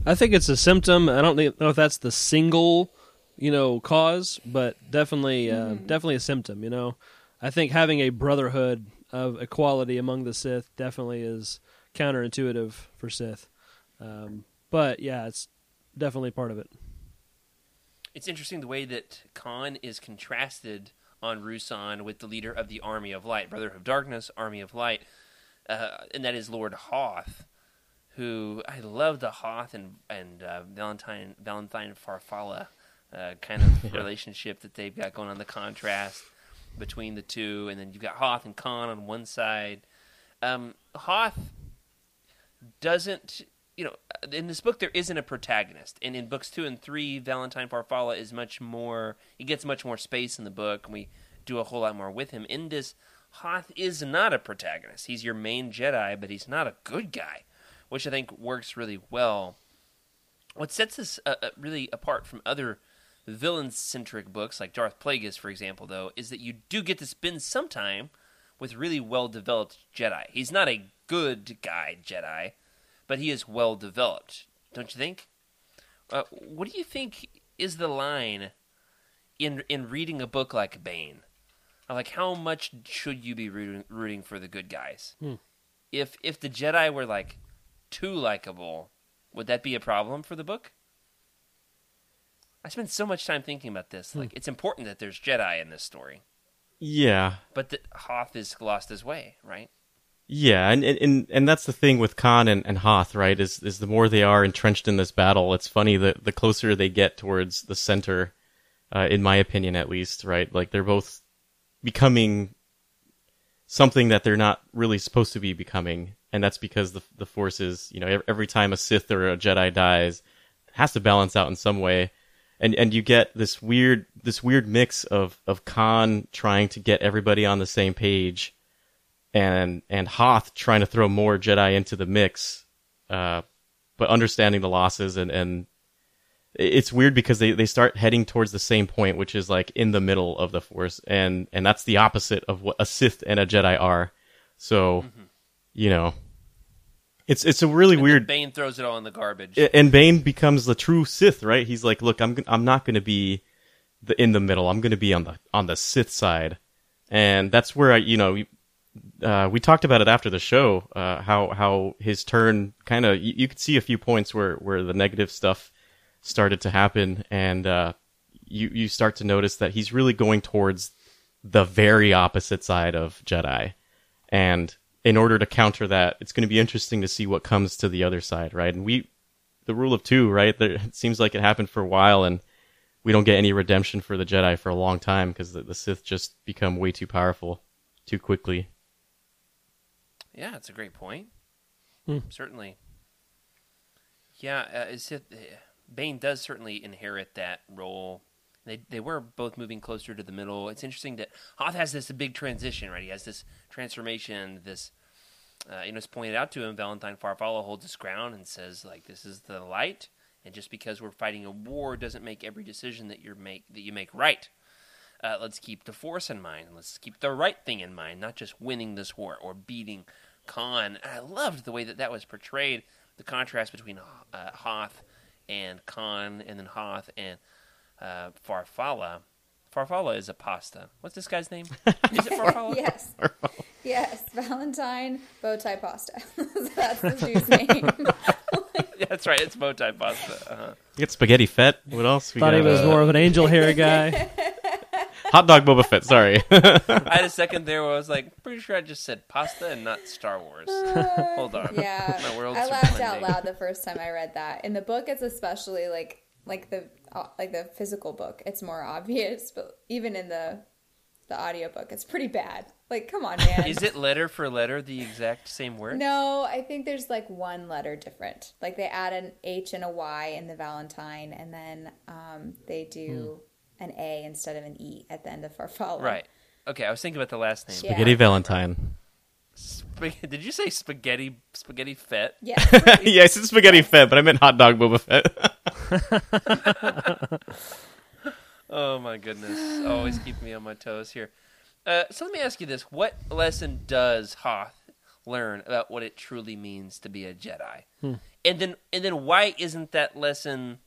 I think it's a symptom. I don't know if that's the single, you know, cause, but definitely, uh, mm-hmm. definitely a symptom. You know, I think having a brotherhood of equality among the Sith definitely is counterintuitive for Sith. Um, but yeah, it's definitely part of it. It's interesting the way that Kaan is contrasted on Ruusan with the leader of the Army of Light, Brotherhood of Darkness, Army of Light, uh, and that is Lord Hoth, who I love the Hoth and and uh, Valenthyne Valenthyne Farfalla uh, kind of relationship that they've got going on. The contrast between the two, and then you've got Hoth and Kaan on one side. Um, Hoth doesn't you know in this book there isn't a protagonist. And in books two and three valenthyne farfalla is much more he gets much more space in the book and we do a whole lot more with him. In this hoth is not a protagonist. He's your main jedi but he's not a good guy which i think works really well. What sets this uh, uh, really apart from other villain-centric books like darth plagueis for example though is that you do get to spend some time with really well-developed jedi. He's not a good guy jedi but he is well developed, don't you think? Uh, what do you think is the line in in reading a book like Bane? Like, how much should you be rooting, rooting for the good guys? If if the Jedi were like too likable, would that be a problem for the book? I spend so much time thinking about this. Like, it's important that there's Jedi in this story, Yeah, but that Hoth is lost his way, right? Yeah, and and and that's the thing with Kaan and, and Hoth, right? Is is the more they are entrenched in this battle, it's funny that the closer they get towards the center, uh, in my opinion, at least, right? Like they're both becoming something that they're not really supposed to be becoming, and that's because the the force is, you know, every time a Sith or a Jedi dies, has to balance out in some way, and and you get this weird this weird mix of of Kaan trying to get everybody on the same page and and Hoth trying to throw more Jedi into the mix, uh, but understanding the losses and and it's weird because they, they start heading towards the same point, which is like in the middle of the Force, and and that's the opposite of what a Sith and a Jedi are. So, you know, it's it's a really And weird. Bane throws it all in the garbage. and Bane becomes the true Sith, right? He's like, look, I'm I'm not going to be the in the middle. I'm going to be on the on the Sith side, and that's where I, you know, uh, we talked about it after the show. Uh, how how his turn kind of you, you could see a few points where where the negative stuff started to happen, and uh, you you start to notice that he's really going towards the very opposite side of Jedi, and in order to counter that, it's going to be interesting to see what comes to the other side, right? And we the rule of two, right? There, it seems like it happened for a while, and we don't get any redemption for the Jedi for a long time because the, the Sith just become way too powerful too quickly. Yeah, that's a great point. Hmm. Certainly. Yeah, uh, is it, uh, Bane does certainly inherit that role. They they were both moving closer to the middle. It's interesting that Hoth has this big transition, right? He has this transformation. This, uh, you know, it's pointed out to him. Valenthyne Farfalla holds his ground and says, like, this is the light, and just because we're fighting a war doesn't make every decision that you make that you make right. Uh, let's keep the force in mind. Let's keep the right thing in mind, not just winning this war or beating Kaan. And I loved the way that that was portrayed. The contrast between uh, Hoth and Kaan, and then Hoth and uh, Farfalla. Farfalla is a pasta. What's this guy's name? Is it Farfalla? yes. yes. Valentine Bowtie Pasta. That's the dude's name. That's right. It's bowtie pasta. Uh-huh. You get spaghetti fett. What else? We Thought he got, was uh, more of an angel hair guy. Hot dog Boba Fett. Sorry. I had a second there where I was like, pretty sure I just said pasta and not Star Wars. Hold on. Yeah. My world's I laughed out loud the first time I read that. In the book, it's especially like like the uh, like the physical book. It's more obvious, but even in the the audiobook, it's pretty bad. Like, come on, man. Is it letter for letter the exact same word? No, I think there's like one letter different. Like they add an H and a Y in the Valentine, and then um, they do an A instead of an E at the end of Farfalla. Right. Okay, I was thinking about the last name. Yeah. Spaghetti Valentine. Spag- Did you say spaghetti spaghetti fett? Yeah. yeah, I said spaghetti fett, but I meant hot dog Boba Fett. Oh my goodness! Always keep me on my toes here. Uh, so let me ask you this: What lesson does Hoth learn about what it truly means to be a Jedi? And then, and then, why isn't that lesson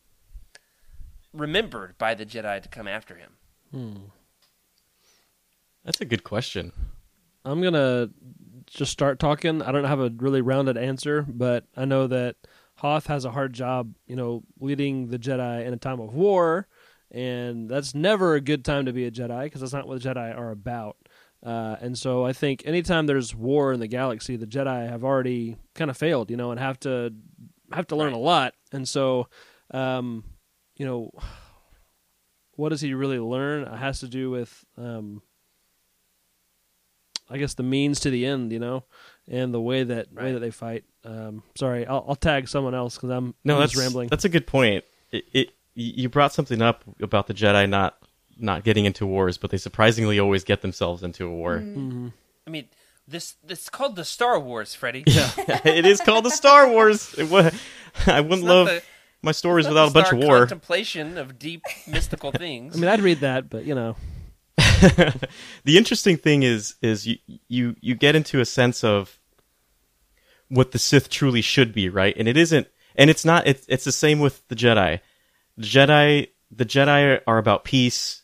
remembered by the Jedi to come after him? Hmm. That's a good question. I'm gonna just start talking. I don't have a really rounded answer, but I know that Hoth has a hard job, you know, leading the Jedi in a time of war, and that's never a good time to be a Jedi because that's not what the Jedi are about. Uh, and so I think anytime there's war in the galaxy, the Jedi have already kind of failed, you know, and have to have to learn a lot. And so, um, you know, what does he really learn? It has to do with um, I guess the means to the end, you know, and the way that way that they fight. Um, sorry, I'll, I'll tag someone else because I'm No, I'm that's just rambling. That's a good point. It, it you brought something up about the Jedi not not getting into wars, but they surprisingly always get themselves into a war. I mean, this this is called the Star Wars, Freddy. Yeah, it is called the Star Wars. It wa- I wouldn't not love the- my stories It's not without a bunch of war. Contemplation of deep mystical things. I mean, I'd read that, but you know, the interesting thing is is you you you get into a sense of what the Sith truly should be, right? And it isn't and it's not it's it's the same with the Jedi. The Jedi the Jedi are about peace.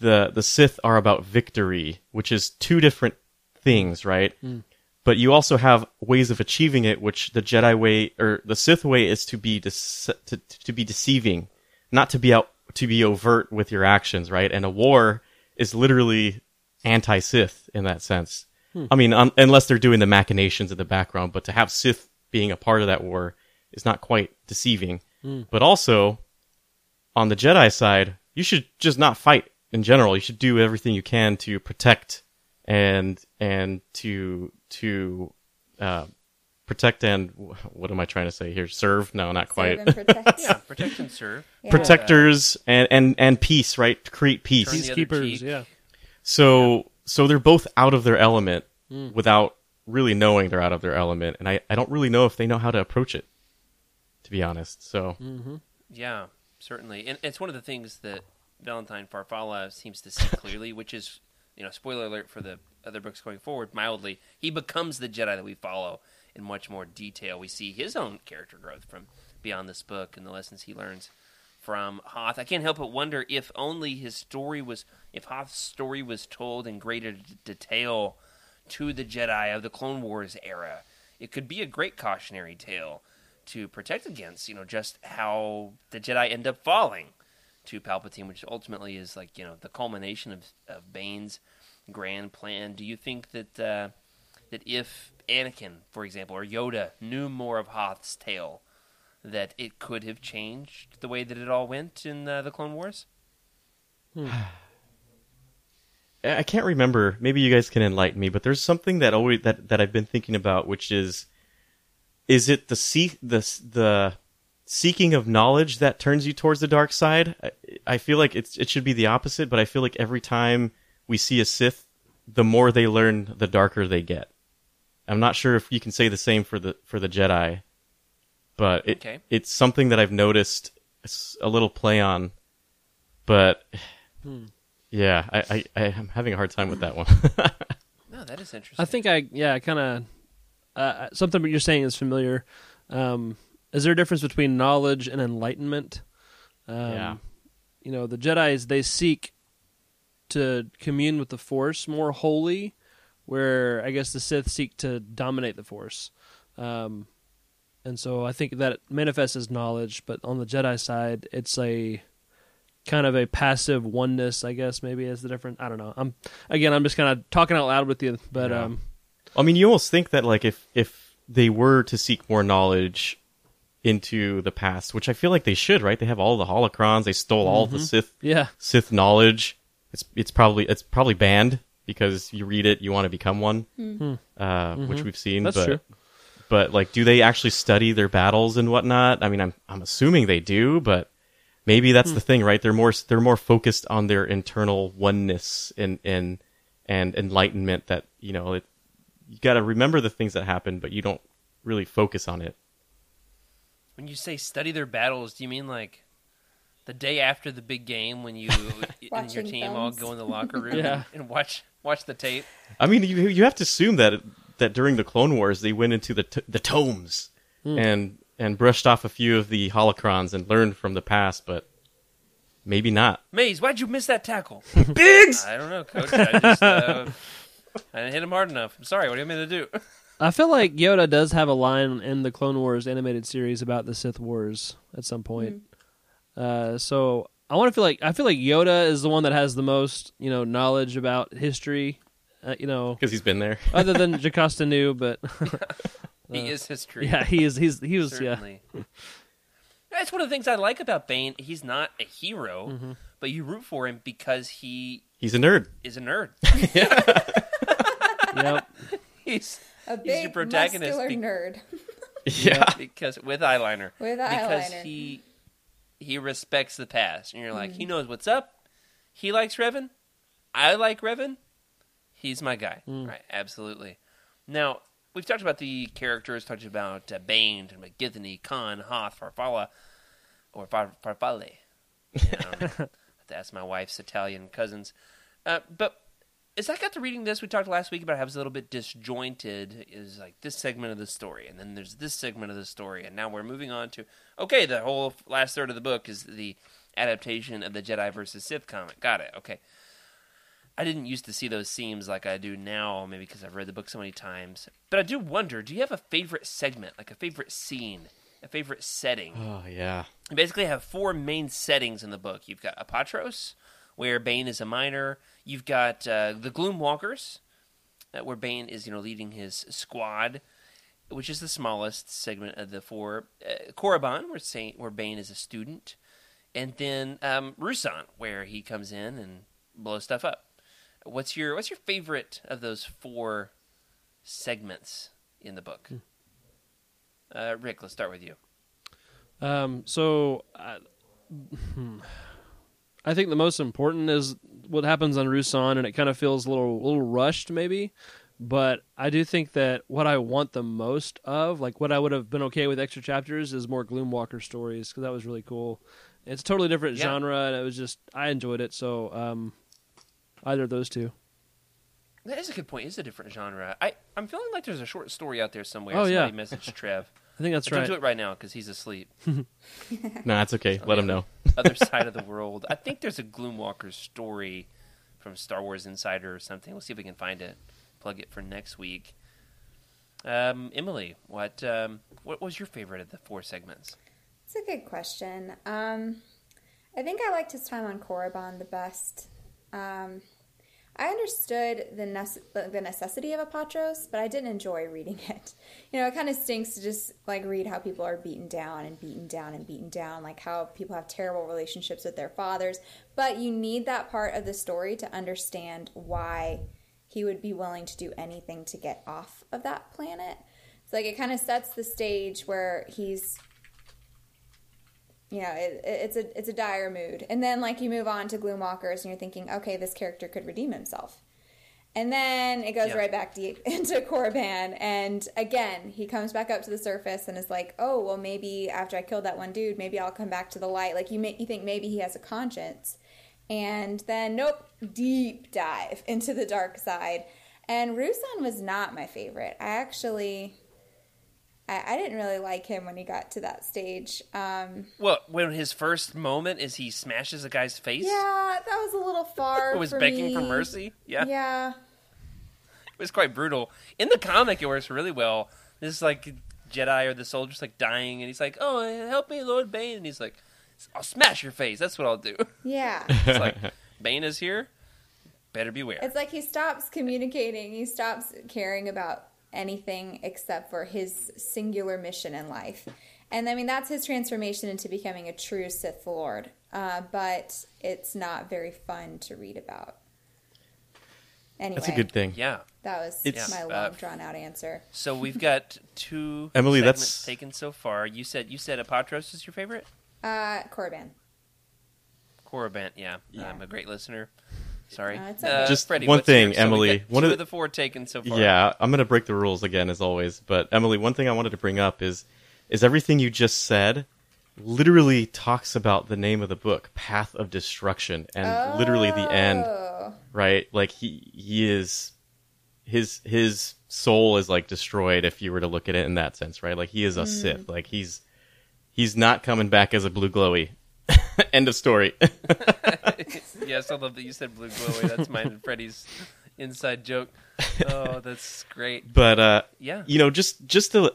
The the Sith are about victory, which is two different things, right? Mm. But you also have ways of achieving it, which the Jedi way or the Sith way is to be dece- to, to be deceiving, not to be out to be overt with your actions, right? And a war is literally anti-Sith in that sense. Hmm. I mean, un- unless they're doing the machinations in the background, but to have Sith being a part of that war is not quite deceiving. Hmm. But also, on the Jedi side, you should just not fight in general. You should do everything you can to protect and and to to uh, protect and what am I trying to say here? Serve? No, not quite. Serve and protect. yeah, protect and serve. Yeah. Protectors and, and and peace, right? To create peace. Turn the other peacekeepers, yeah. So so they're both out of their element without really knowing they're out of their element, and I, I don't really know if they know how to approach it, to be honest. So Yeah, certainly, and it's one of the things that Valenthyne Farfalla seems to see clearly, which is, you know, spoiler alert for the other books going forward. Mildly, he becomes the Jedi that we follow in much more detail. We see his own character growth from beyond this book and the lessons he learns from Hoth. I can't help but wonder if only his story was, if Hoth's story was told in greater d- detail to the Jedi of the Clone Wars era, it could be a great cautionary tale to protect against, you know, just how the Jedi end up falling to Palpatine, which ultimately is like, you know, the culmination of, of Bane's grand plan. Do you think that uh, that if Anakin, for example, or Yoda knew more of Hoth's tale, that it could have changed the way that it all went in uh, the Clone Wars? I can't remember. Maybe you guys can enlighten me. But there's something that always that, that I've been thinking about, which is, is it the see the the seeking of knowledge that turns you towards the dark side? I, I feel like it's it should be the opposite, but I feel like every time we see a Sith, the more they learn, the darker they get. I'm not sure if you can say the same for the for the Jedi, but it Okay. it's something that I've noticed a little play on. But yeah, I, I I'm having a hard time with that one. No, that is interesting. I think I yeah I kind of uh, something you're saying is familiar. Um, is there a difference between knowledge and enlightenment? Um, Yeah. You know, the Jedi's they seek to commune with the Force more wholly, where I guess the Sith seek to dominate the Force. Um, and so I think that manifests as knowledge, but on the Jedi side, it's a kind of a passive oneness, I guess maybe is the difference. I don't know. I'm again, I'm just kind of talking out loud with you, but Yeah. um, I mean, you almost think that like if if they were to seek more knowledge into the past, which I feel like they should, right? They have all the holocrons. They stole all Mm-hmm. the Sith yeah, Sith knowledge. It's it's probably it's probably banned because you read it, you want to become one, uh, which we've seen. Hmm. That's but, true. But like, do they actually study their battles and whatnot? I mean, I'm I'm assuming they do, but maybe that's Hmm. the thing, right? They're more they're more focused on their internal oneness and and and enlightenment. That you know, it, you got to remember the things that happen, but you don't really focus on it. When you say study their battles, do you mean like the day after the big game when you and your Watching team all go in the locker room Yeah. and watch watch the tape? I mean, you you have to assume that that during the Clone Wars they went into the t- the tomes and and brushed off a few of the holocrons and learned from the past, but maybe not. Maze, why'd you miss that tackle? Biggs. I don't know, coach. I just uh, I didn't hit him hard enough. I'm sorry. What do you mean to do? I feel like Yoda does have a line in the Clone Wars animated series about the Sith Wars at some point. Uh, so I want to feel like I feel like Yoda is the one that has the most you know knowledge about history. Uh, you know, Because he's been there. other than Jocasta Nu, but He is history. yeah, he is. He's he was yeah. certainly. That's one of the things I like about Bane. He's not a hero, Mm-hmm. but you root for him because he He's a nerd. is a nerd. Yep. he's A He's big your protagonist muscular be- nerd Yeah. because with eyeliner. with because eyeliner. he he respects the past, and you're like, Mm. he knows what's up. He likes Revan. I like Revan. He's my guy. Mm. Right? Absolutely. Now we've talked about the characters, talked about uh, Bane, talked about Githany, Kaan, Hoth, Farfalla, or Far- Farfalle. Yeah, I don't know. I have to ask my wife's Italian cousins. Uh, but as I got to reading this, we talked last week about how it was a little bit disjointed. Is like this segment of the story, and then there's this segment of the story, and now we're moving on to okay, the whole last third of the book is the adaptation of the Jedi versus Sith comic. Got it. Okay. I didn't used to see those seams like I do now, maybe because I've read the book so many times. But I do wonder, do you have a favorite segment, like a favorite scene, a favorite setting? Oh yeah. You basically have four main settings in the book. You've got Apatros, where Bane is a miner. You've got uh, the Gloomwalkers, uh, where Bane is you know leading his squad, which is the smallest segment of the four. Uh, Korriban, where Saint, where Bane is a student, and then um, Ruusan, where he comes in and blows stuff up. What's your What's your favorite of those four segments in the book? Uh, Rick, let's start with you. Um, so hmm. I think the most important is what happens on Ruusan, and it kind of feels a little little rushed, maybe. But I do think that what I want the most of, like what I would have been okay with extra chapters, is more Gloomwalker stories because that was really cool. It's a totally different Yeah. genre, and it was just I enjoyed it. So um, either of those two. That is a good point. It's a different genre. I, I'm feeling like there's a short story out there somewhere. Oh, yeah. message Trev. I think that's Don't right. do it right now because he's asleep. No, that's okay. Let him know. Other side of the world. I think there's a Gloomwalker story from Star Wars Insider or something. We'll see if we can find it. Plug it for next week. Um, Emily, what um, what was your favorite of the four segments? It's a good question. Um, I think I liked his time on Korriban the best. I understood the nece- the necessity of Apatros, but I didn't enjoy reading it. You know, it kind of stinks to just like read how people are beaten down and beaten down and beaten down, like how people have terrible relationships with their fathers. But you need that part of the story to understand why he would be willing to do anything to get off of that planet. So like it kind of sets the stage where he's you know, it, it's a it's a dire mood. And then like you move on to Gloomwalkers and you're thinking, okay, this character could redeem himself. And then it goes Yeah. right back deep into Korriban, and again he comes back up to the surface and is like, "Oh, well, maybe after I killed that one dude, maybe I'll come back to the light." Like you, may, you think maybe he has a conscience, and then nope, deep dive into the dark side. And Ruusan was not my favorite. I actually, I, I didn't really like him when he got to that stage. Um, Well, when his first moment is he smashes a guy's face. yeah, that was a little far. It was for begging me. for mercy. Yeah. Yeah. It was quite brutal. In the comic, it works really well. This is like Jedi or the soldier's like dying, and he's like, "Oh, help me, Lord Bane!" And he's like, "I'll smash your face. That's what I'll do." Yeah. It's like Bane is here. Better beware. It's like he stops communicating. He stops caring about anything except for his singular mission in life. And I mean, that's his transformation into becoming a true Sith Lord. Uh, but it's not very fun to read about. Anyway, That's a good thing. yeah. that was It's- my uh, long, drawn out answer. So we've got two Emily, segments that's- taken so far. You said you said Apatros is your favorite. Uh, Korriban. Korriban, yeah. I'm a great listener. Sorry. Uh, it's okay. Just Freddie, one what's yours? thing, So Emily. got One two of of the- the four taken so far. Yeah, I'm gonna break the rules again as always. But Emily, one thing I wanted to bring up is is everything you just said literally talks about the name of the book, Path of Destruction, and literally the end, Oh, right? Like he he is his his soul is like destroyed if you were to look at it in that sense, right? Like he is a Sith. Like he's he's not coming back as a blue glowy. End of story. yes, I love that you said blue glowy. That's mine and Freddie's inside joke. Oh, that's great. but uh Yeah. you know just just to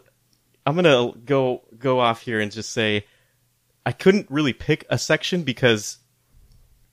i'm gonna go go off here and just say i couldn't really pick a section because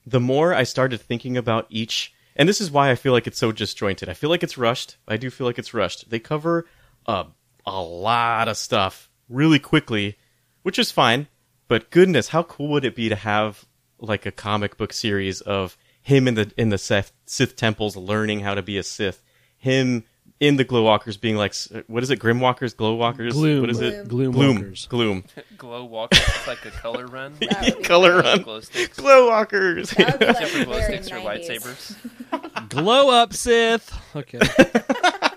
the more i started thinking about each and this is why i feel like it's so disjointed i feel like it's rushed i do feel like it's rushed they cover a, a lot of stuff really quickly which is fine but goodness how cool would it be to have like a comic book series of him in the in the Sith, Sith temples learning how to be a Sith him in the Glowwalkers being like what is it Grimwalkers Glowwalkers Gloom. what is it Gloom gloom walkers. gloom Glow walk it's like a color run. that would color great. run Glow sticks. Glowwalkers That like for glow very sticks or lightsabers. Glow up, Sith. Okay. That's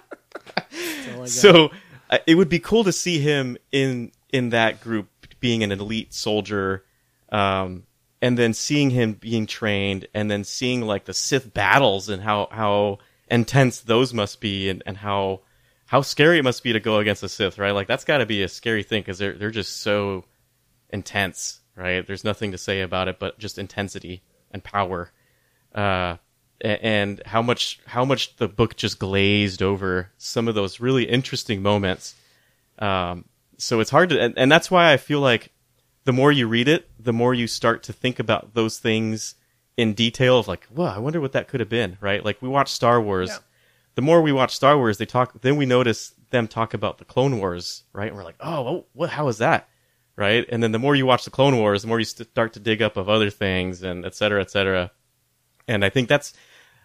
all I got. so uh, it would be cool to see him in in that group being an elite soldier um and then seeing him being trained and then seeing like the sith battles and how how intense those must be and, and how how scary it must be to go against a sith right? Like that's got to be a scary thing because they're they're just so intense right? There's nothing to say about it but just intensity and power. Uh and how much how much the book just glazed over some of those really interesting moments. Um, so it's hard to, and, and that's why I feel like the more you read it, the more you start to think about those things in detail. Of like, well, I wonder what that could have been, right? Like we watch Star Wars. Yeah. The more we watch Star Wars, they talk. Then we notice them talk about the Clone Wars, right? And we're like, oh, well, what? How is that? Right? And then the more you watch the Clone Wars, the more you st- start to dig up of other things, and et cetera, et cetera. And I think that's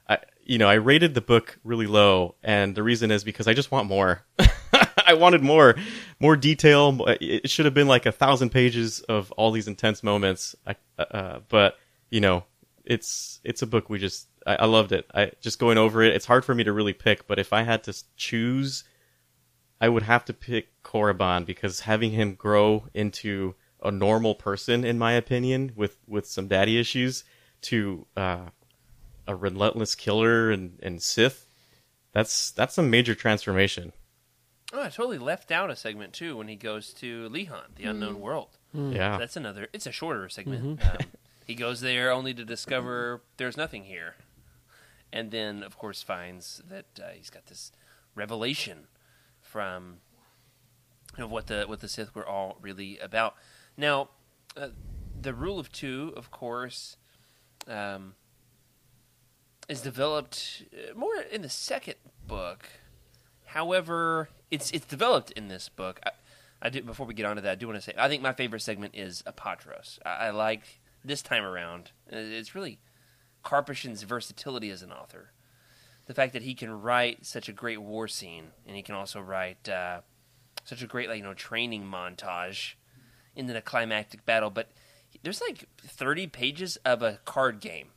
I, you know, I rated the book really low, and the reason is because I just want more. I wanted more, more detail. It should have been like a thousand pages of all these intense moments. I, uh, but you know, it's it's a book we just I, I loved it. I just going over it. It's hard for me to really pick, but if I had to choose, I would have to pick Korriban because having him grow into a normal person, in my opinion, with with some daddy issues, to uh, a relentless killer and, and Sith, that's that's a major transformation. Oh, I totally left out a segment too when he goes to Lehon, the unknown world. Yeah, That's another. It's a shorter segment. Mm-hmm. Um, he goes there only to discover there's nothing here, and then of course finds that uh, he's got this revelation from of what the what the Sith were all really about. Now, uh, the rule of two, of course. Um, is developed uh, more in the second book. However, it's it's developed in this book. I, I do before we get on to that. I do want to say I think my favorite segment is Apatros. I, I like this time around. uh, It's really Karpyshyn's versatility as an author. The fact that he can write such a great war scene, and he can also write uh, such a great like you know training montage into the climactic battle. But there's like 30 pages of a card game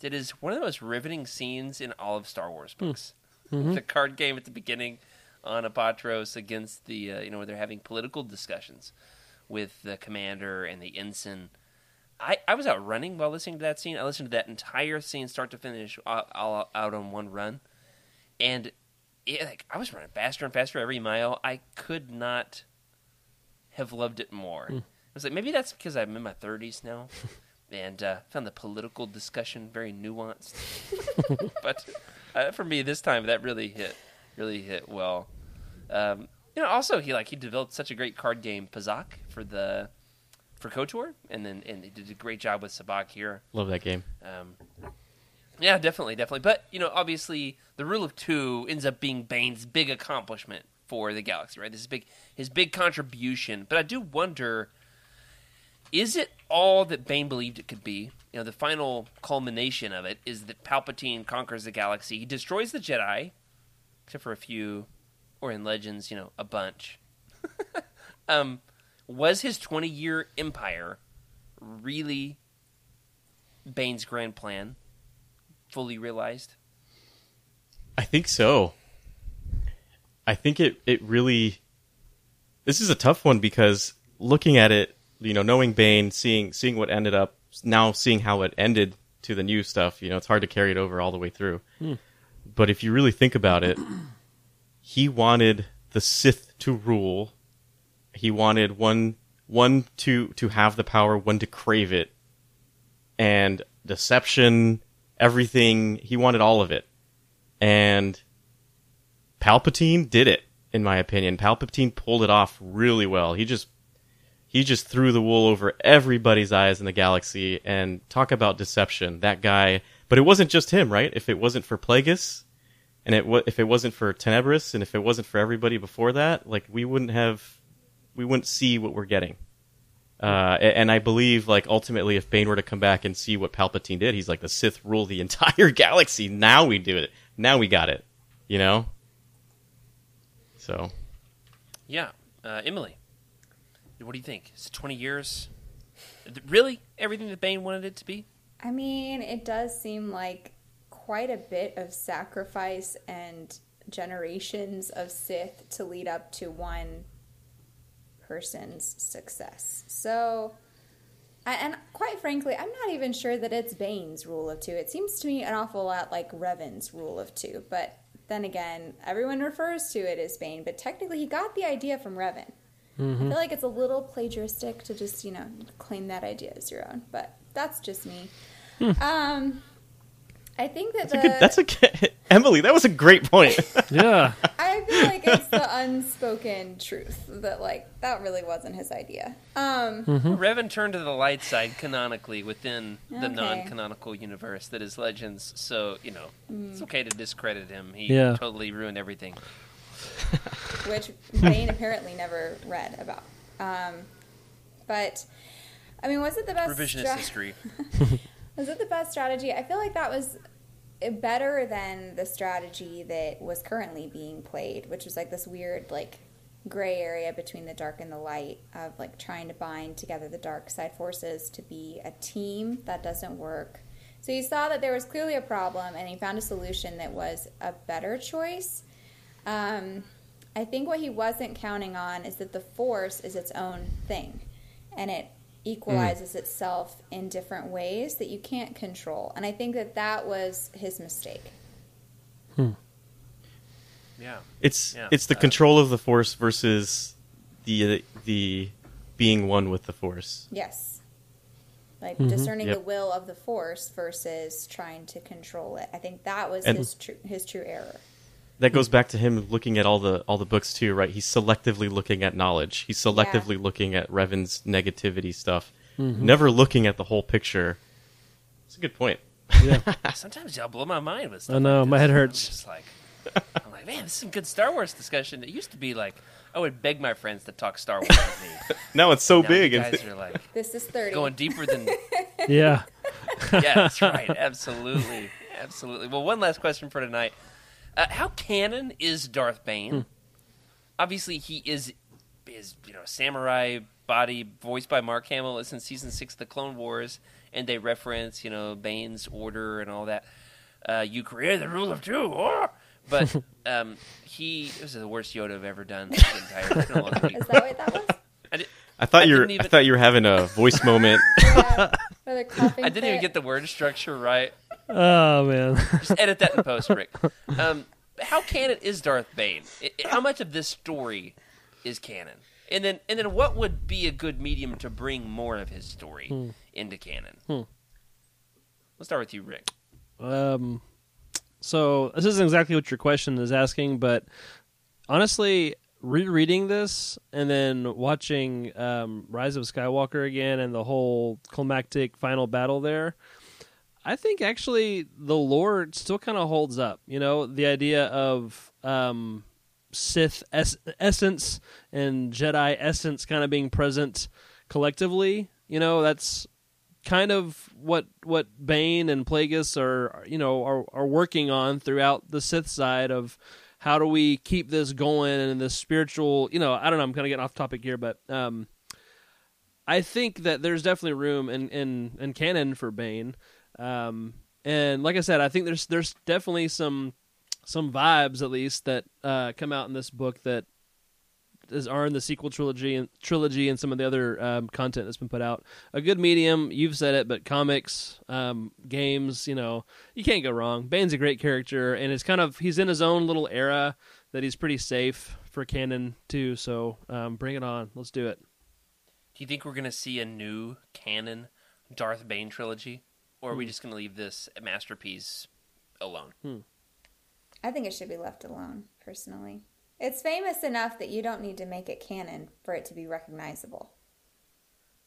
that is one of the most riveting scenes in all of Star Wars books. The card game at the beginning on Apatros against the uh, you know where they're having political discussions with the commander and the ensign. I, I was out running while listening to that scene. I listened to that entire scene, start to finish, all, all out on one run, and it, like I was running faster and faster every mile. I could not have loved it more. I was like, maybe that's because I'm in my 30s now, and uh, found the political discussion very nuanced. but uh, for me, this time that really hit, really hit well. Um, you know, also he like he developed such a great card game, Pazaak, for the for Kotor, and then and he did a great job with Sabacc here. Love that game. Um, yeah, definitely, definitely. But you know, obviously, the rule of two ends up being Bane's big accomplishment for the galaxy, right? This is big, his big contribution. But I do wonder: is it all that Bane believed it could be? You know, the final culmination of it is that Palpatine conquers the galaxy. He destroys the Jedi, except for a few, or in Legends, you know, a bunch. um, was his twenty-year empire really Bane's grand plan fully realized? I think so. I think it it really this is a tough one because looking at it, you know, knowing Bane, seeing seeing what ended up, now seeing how it ended to the new stuff, you know, it's hard to carry it over all the way through. But if you really think about it, he wanted the Sith to rule. He wanted one one to to have the power, one to crave it, and deception, everything. He wanted all of it, and Palpatine did it. In my opinion, Palpatine pulled it off really well. He just he just threw the wool over everybody's eyes in the galaxy. And talk about deception, that guy. But it wasn't just him, right? If it wasn't for Plagueis, and it wa- if it wasn't for Tenebrous, and if it wasn't for everybody before that, like we wouldn't have, we wouldn't see what we're getting. Uh, and I believe, like ultimately, if Bane were to come back and see what Palpatine did, he's like the Sith rule the entire galaxy. Now we do it. Now we got it. You know. So Yeah, uh, Emily, what do you think? Is it twenty years? Really, everything that Bane wanted it to be? I mean, it does seem like quite a bit of sacrifice and generations of Sith to lead up to one person's success. So, and quite frankly, I'm not even sure that it's Bane's rule of two. It seems to me an awful lot like Revan's rule of two. But then again, everyone refers to it as Bane, but technically he got the idea from Revan. I feel like it's a little plagiaristic to just, you know, claim that idea as your own, but that's just me. Um, I think that that's a the, good. That's a good- Emily. That was a great point. Yeah. I feel like it's the unspoken truth that like that really wasn't his idea. Um, Revan turned to the light side canonically within the Okay. non-canonical universe that is Legends. So you know, it's okay to discredit him. He Yeah. totally ruined everything. which Bane apparently never read about. Um, but I mean, was it the best? Revisionist stra- history. Was it the best strategy? I feel like that was better than the strategy that was currently being played, which was like this weird like gray area between the dark and the light of like trying to bind together the dark side forces to be a team that doesn't work. So he saw that there was clearly a problem and he found a solution that was a better choice. Um, I think what he wasn't counting on is that the force is its own thing and it equalizes itself in different ways that you can't control. And I think that that was his mistake. Hmm. Yeah. It's Yeah. it's the Uh, control of the force versus the the being one with the force. Yes. Like discerning Yep. the will of the force versus trying to control it. I think that was And- his true his true error. That goes back to him looking at all the all the books too, right? He's selectively looking at knowledge. He's selectively looking at Revan's negativity stuff, mm-hmm. never looking at the whole picture. It's a good point. Yeah. Sometimes y'all blow my mind with stuff. I know, like my this. head I'm hurts. just like, I'm like, man, this is some good Star Wars discussion. It used to be like, I would beg my friends to talk Star Wars with me. Now it's so Now big. you and guys are like This is 30. going deeper than. yeah. Yeah, that's right. Absolutely, absolutely. Well, one last question for tonight: uh, How canon is Darth Bane? Hmm. Obviously, he is is you know samurai body voiced by Mark Hamill. It's in season six of the Clone Wars, and they reference you know Bane's order and all that. Uh, you created the rule of two, oh! but um, he this is the worst Yoda I've ever done. The entire, it's been a long week. Is that what that was? I, did, I thought I you were. even- I thought you were having a voice moment. Yeah. Or the coughing I didn't even get the word structure right. Oh man. Just edit that in post, Rick. Um, how canon is Darth Bane? How much of this story is canon? And then, and then, what would be a good medium to bring more of his story into canon? Hmm. Let's start with you, Rick. Um, so this isn't exactly what your question is asking, but honestly, rereading this and then watching um, Rise of Skywalker again and the whole climactic final battle there, I think actually the lore still kind of holds up. You know, the idea of um, Sith es- essence and Jedi essence kind of being present collectively. You know, that's kind of what what Bane and Plagueis are you know are are working on throughout the Sith side of how do we keep this going and the spiritual you know I don't know I'm kind of getting off topic here but um I think that there's definitely room in in, in canon for Bane um and like I said I think there's there's definitely some some vibes at least that uh, come out in this book that is, are in the sequel trilogy and trilogy and some of the other um, content that's been put out. A good medium, you've said it, but comics, um, games, you know, you can't go wrong. Bane's a great character, and it's kind of he's in his own little era that he's pretty safe for canon too. So um, bring it on, let's do it. Do you think we're to see a new canon Darth Bane trilogy, or are we just going to leave this masterpiece alone? I think it should be left alone, personally. It's famous enough that you don't need to make it canon for it to be recognizable.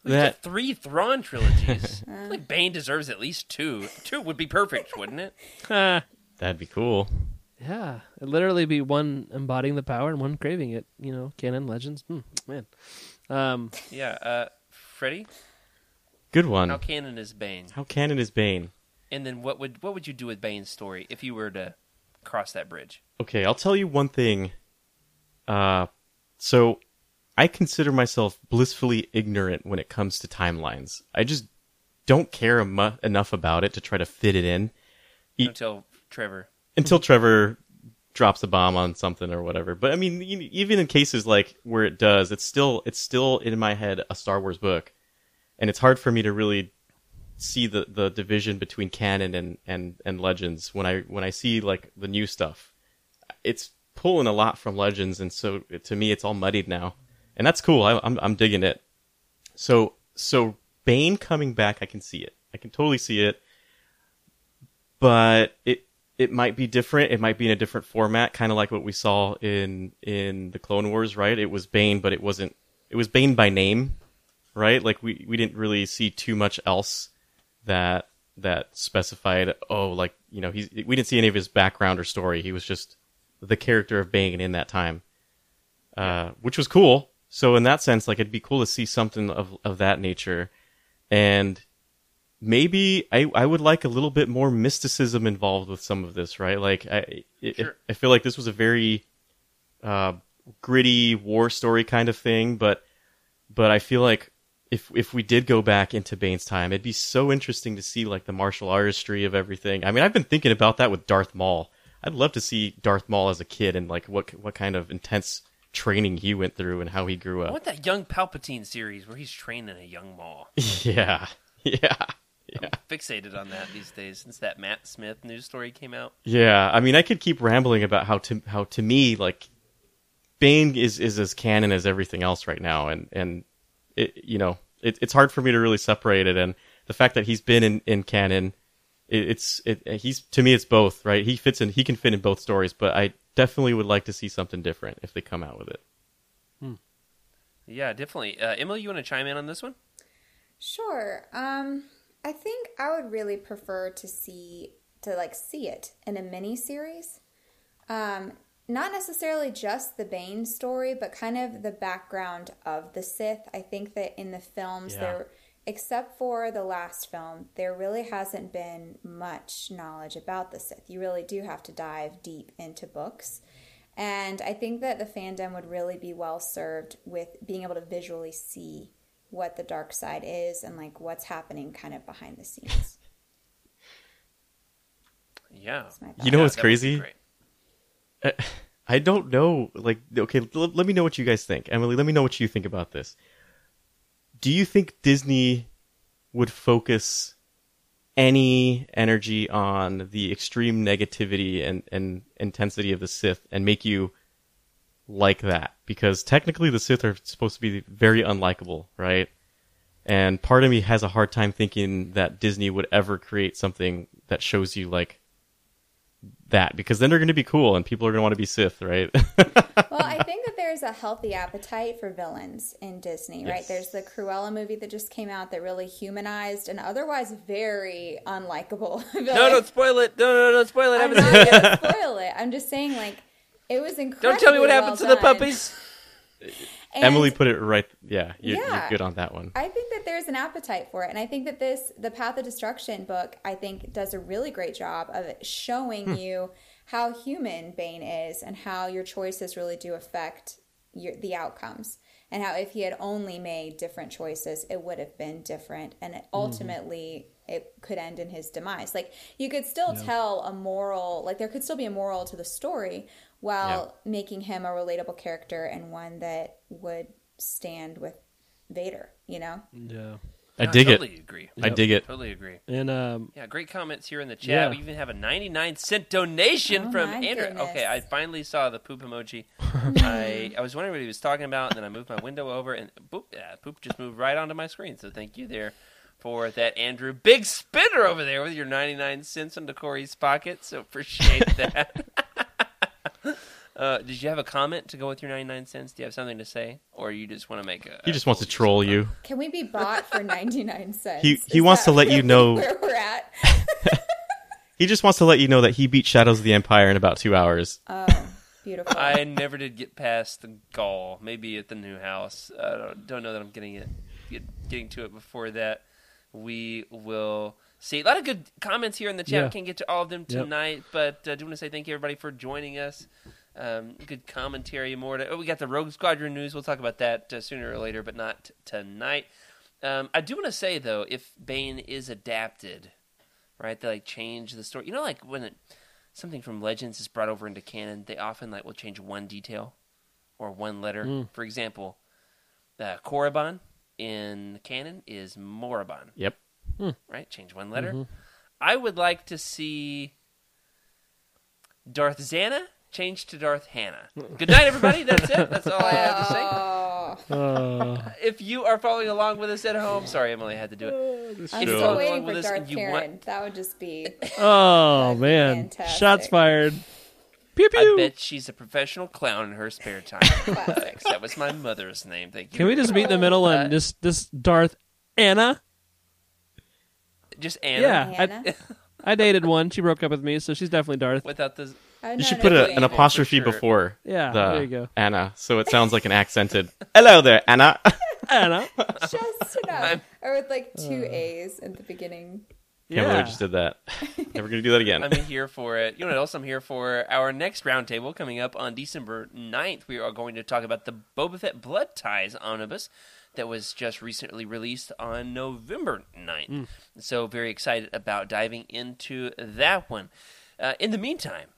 We've That- got three Thrawn trilogies. I like Bane deserves at least two. Two would be perfect, wouldn't it? That'd be cool. yeah, it'd literally be one embodying the power and one craving it. You know, canon legends, hmm, man. Um, Yeah. Uh, Freddie, Good one. how canon is Bane? How canon is Bane? And then what would what would you do with Bane's story if you were to cross that bridge? Okay, I'll tell you one thing. Uh, so I consider myself blissfully ignorant when it comes to timelines. I just don't care enough about it to try to fit it in E- Until Trevor. until Trevor drops a bomb on something or whatever. But I mean, even in cases like where it does, it's still it's still in my head a Star Wars book, and it's hard for me to really see the, the division between canon and, and, and legends when I when I see like the new stuff. It's pulling a lot from legends, and so to me, it's all muddied now, and that's cool. I, I'm I'm digging it. So so Bane coming back, I can see it. I can totally see it but it it might be different. It might be in a different format, kind of like what we saw in in the Clone Wars, right? It was Bane, but it wasn't. It was Bane by name, right? Like we we didn't really see too much else that that specified. Oh, like you know, he's we didn't see any of his background or story. He was just the character of Bane in that time, uh, which was cool. So in that sense, like it'd be cool to see something of of that nature, and maybe I, I would like a little bit more mysticism involved with some of this, right? Like I it, Sure. I feel like this was a very uh, gritty war story kind of thing, but but I feel like if if we did go back into Bane's time, it'd be so interesting to see like the martial artistry of everything. I mean, I've been thinking about that with Darth Maul. I'd love to see Darth Maul as a kid and like what what kind of intense training he went through and how he grew I up. want that young Palpatine series where he's training a young Maul. yeah, yeah, yeah. Fixated on that these days since that Matt Smith news story came out. Yeah, I mean, I could keep rambling about how to how to me like Bane is is as canon as everything else right now, and and it, you know it, it's hard for me to really separate it, and the fact that he's been in in canon, it, it's it he's to me it's both right. He fits in he can fit in both stories, but I definitely would like to see something different if they come out with it. Yeah, definitely. Uh, Emily, you want to chime in on this one? Sure. Um, I think I would really prefer to see to like see it in a mini series. Um, not necessarily just the Bane story, but kind of the background of the Sith. I think that in the films Yeah. there except for the last film, there really hasn't been much knowledge about the Sith. You really do have to dive deep into books. And I think that the fandom would really be well served with being able to visually see what the dark side is and like what's happening kind of behind the scenes. Yeah. You know thought. what's that crazy? I don't know. Like, okay, l- let me know what you guys think. Emily, let me know what you think about this. Do you think Disney would focus any energy on the extreme negativity and, and intensity of the Sith and make you like that? Because technically the Sith are supposed to be very unlikable, right? And part of me has a hard time thinking that Disney would ever create something that shows you like that because then they're going to be cool and people are going to want to be Sith, right? Well, I think that there's a healthy appetite for villains in Disney, right? Yes. There's the Cruella movie that just came out that really humanized an otherwise very unlikable villain. No, don't spoil it. No, no, no, don't spoil it. I I'm haven't not seen it. gonna spoil it. I'm just saying, like, it was incredible. Don't tell me what happened to the puppies. Emily put it right. Yeah, you're, Yeah. you're good on that one. I think that there's an appetite for it, and I think that this, the Path of Destruction book, I think does a really great job of showing Hmm. you how human Bane is and how your choices really do affect your, the outcomes, and how if he had only made different choices, it would have been different, and it ultimately it could end in his demise. Like you could still tell a moral, like there could still be a moral to the story while making him a relatable character and one that would stand with Vader. You know. Yeah. I No, dig I totally it. agree. I dig it. Totally agree. And um, Yeah, great comments here in the chat. Yeah. We even have a 99 cent donation Oh, from Andrew. goodness. Okay, I finally saw the poop emoji. I I was wondering what he was talking about, and then I moved my window over, and boop, yeah, poop just moved right onto my screen. So thank you there for that, Andrew. Big spinner over there with your 99 cents into Corey's pocket. So appreciate that. Uh, did you have a comment to go with your 99 cents? Do you have something to say? Or you just want to make a. He a just wants to troll of you. Can we be bought for ninety nine cents? He- he Is wants to let you know- where we're at. He just wants to let you know that he beat Shadows of the Empire in about two hours. oh, beautiful. I never did get past the Gall. Maybe at the new house. I don't, don't know that I'm getting it, get, getting to it before that. We will see. A lot of good comments here in the chat. Yeah. We can't get to all of them Yep. tonight, but uh, I do want to say thank you everybody for joining us. Um, good commentary. More. To, oh, we got the Rogue Squadron news. We'll talk about that uh, sooner or later, but not tonight. Um, I do want to say though, if Bane is adapted, right, they like change the story. You know, like when it, something from Legends is brought over into canon, they often like will change one detail or one letter. For example, uh, Korriban in canon is Moraband, Yep. right? Change one letter. I would like to see Darth Zannah changed to Darth Hannah. Good night, everybody. That's it. That's all I have to say. Oh, uh, If you are following along with us at home, sorry, Emily, I had to do it. I'm still waiting along for with us Darth Karen. want, That would just be. oh man, fantastic. shots fired. Pew I pew. bet she's a professional clown in her spare time. Thanks. That was my mother's name. Thank you. Can we just meet in the middle Uh, and just just Darth Anna? just Anna? Yeah, Hannah? I, I dated one. She broke up with me, so she's definitely Darth. Without the I You should put a, an apostrophe sure. before Yeah, the there you go. Anna, so it sounds like an accented. Hello there, Anna. Anna. Just enough. I'm- or with like two A's at the beginning. Can't believe Yeah. I just did that. Never gonna do that again. I'm here for it. You know what else I'm here for? Our next roundtable coming up on December 9th. We are going to talk about the Boba Fett Blood Ties omnibus that was just recently released on November 9th. So, very excited about diving into that one. Uh, in the meantime,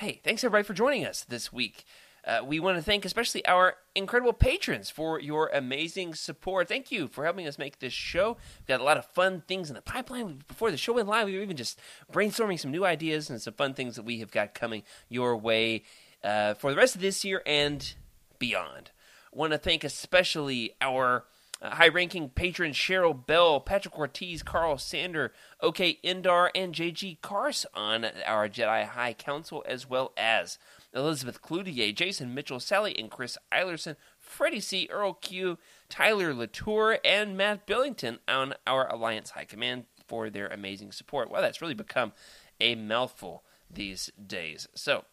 hey, thanks everybody for joining us this week. Uh, we want to thank especially our incredible patrons for your amazing support. Thank you for helping us make this show. We've got a lot of fun things in the pipeline. Before the show went live, we were even just brainstorming some new ideas and some fun things that we have got coming your way uh, for the rest of this year and beyond. want to thank especially our uh, high ranking patrons Cheryl Bell, Patrick Ortiz, Carl Sander, OK Indar, and JG Kars on our Jedi High Council, as well as Elizabeth Cloutier, Jason Mitchell, Sally and Chris Eilerson, Freddie C., Earl Q., Tyler Latour, and Matt Billington on our Alliance High Command for their amazing support. Well, that's really become a mouthful these days. So,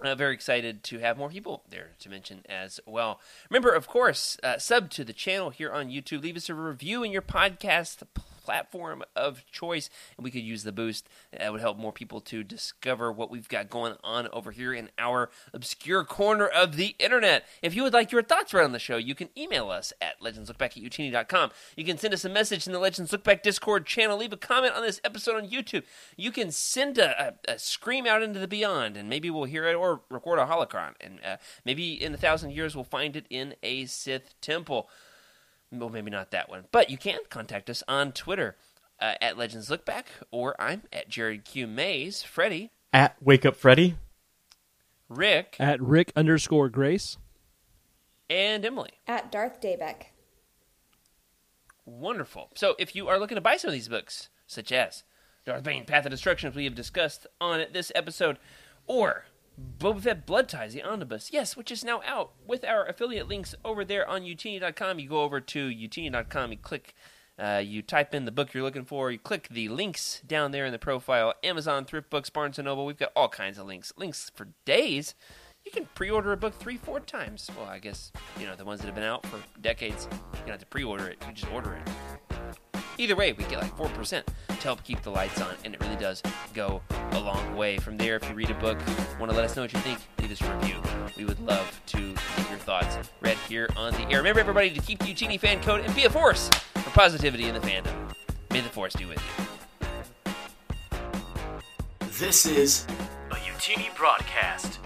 uh, very excited to have more people there to mention as well. Remember, of course, uh, sub to the channel here on YouTube. Leave us a review in your podcast platform of choice, and we could use the boost. That would help more people to discover what we've got going on over here in our obscure corner of the internet. If you would like your thoughts read on the show, you can email us at legendslookback at utini.com. You can send us a message in the Legends Look Back Discord channel. Leave a comment on this episode on YouTube. You can send a, a, a scream out into the beyond, and maybe we'll hear it or record a holocron. And uh, maybe in a thousand years, we'll find it in a Sith temple. Well, maybe not that one. But you can contact us on Twitter uh, at Legends Look Back, or I'm at Jared Q. Mays. Freddie, At Wake Up Freddy. Rick, At Rick underscore Grace. and Emily. At Darth Daybeck. Wonderful. So, if you are looking to buy some of these books, such as Darth Bane, Path of Destruction, as we have discussed on this episode, or Boba Fett Blood Ties, the omnibus, yes, which is now out with our affiliate links over there on utini.com. You go over to utini.com, you click, uh, you type in the book you're looking for, you click the links down there in the profile Amazon, Thrift Books, Barnes and Noble. We've got all kinds of links, links for days. You can pre-order a book three, four times. Well, I guess you know the ones that have been out for decades. You don't have to pre-order it; you just order it. Either way, we get like 4% to help keep the lights on, and it really does go a long way. From there, if you read a book, want to let us know what you think, leave us a review. We would love to get your thoughts read here on the air. Remember, everybody, to keep the Utini fan code and be a force for positivity in the fandom. May the force be with you. This is a Utini broadcast.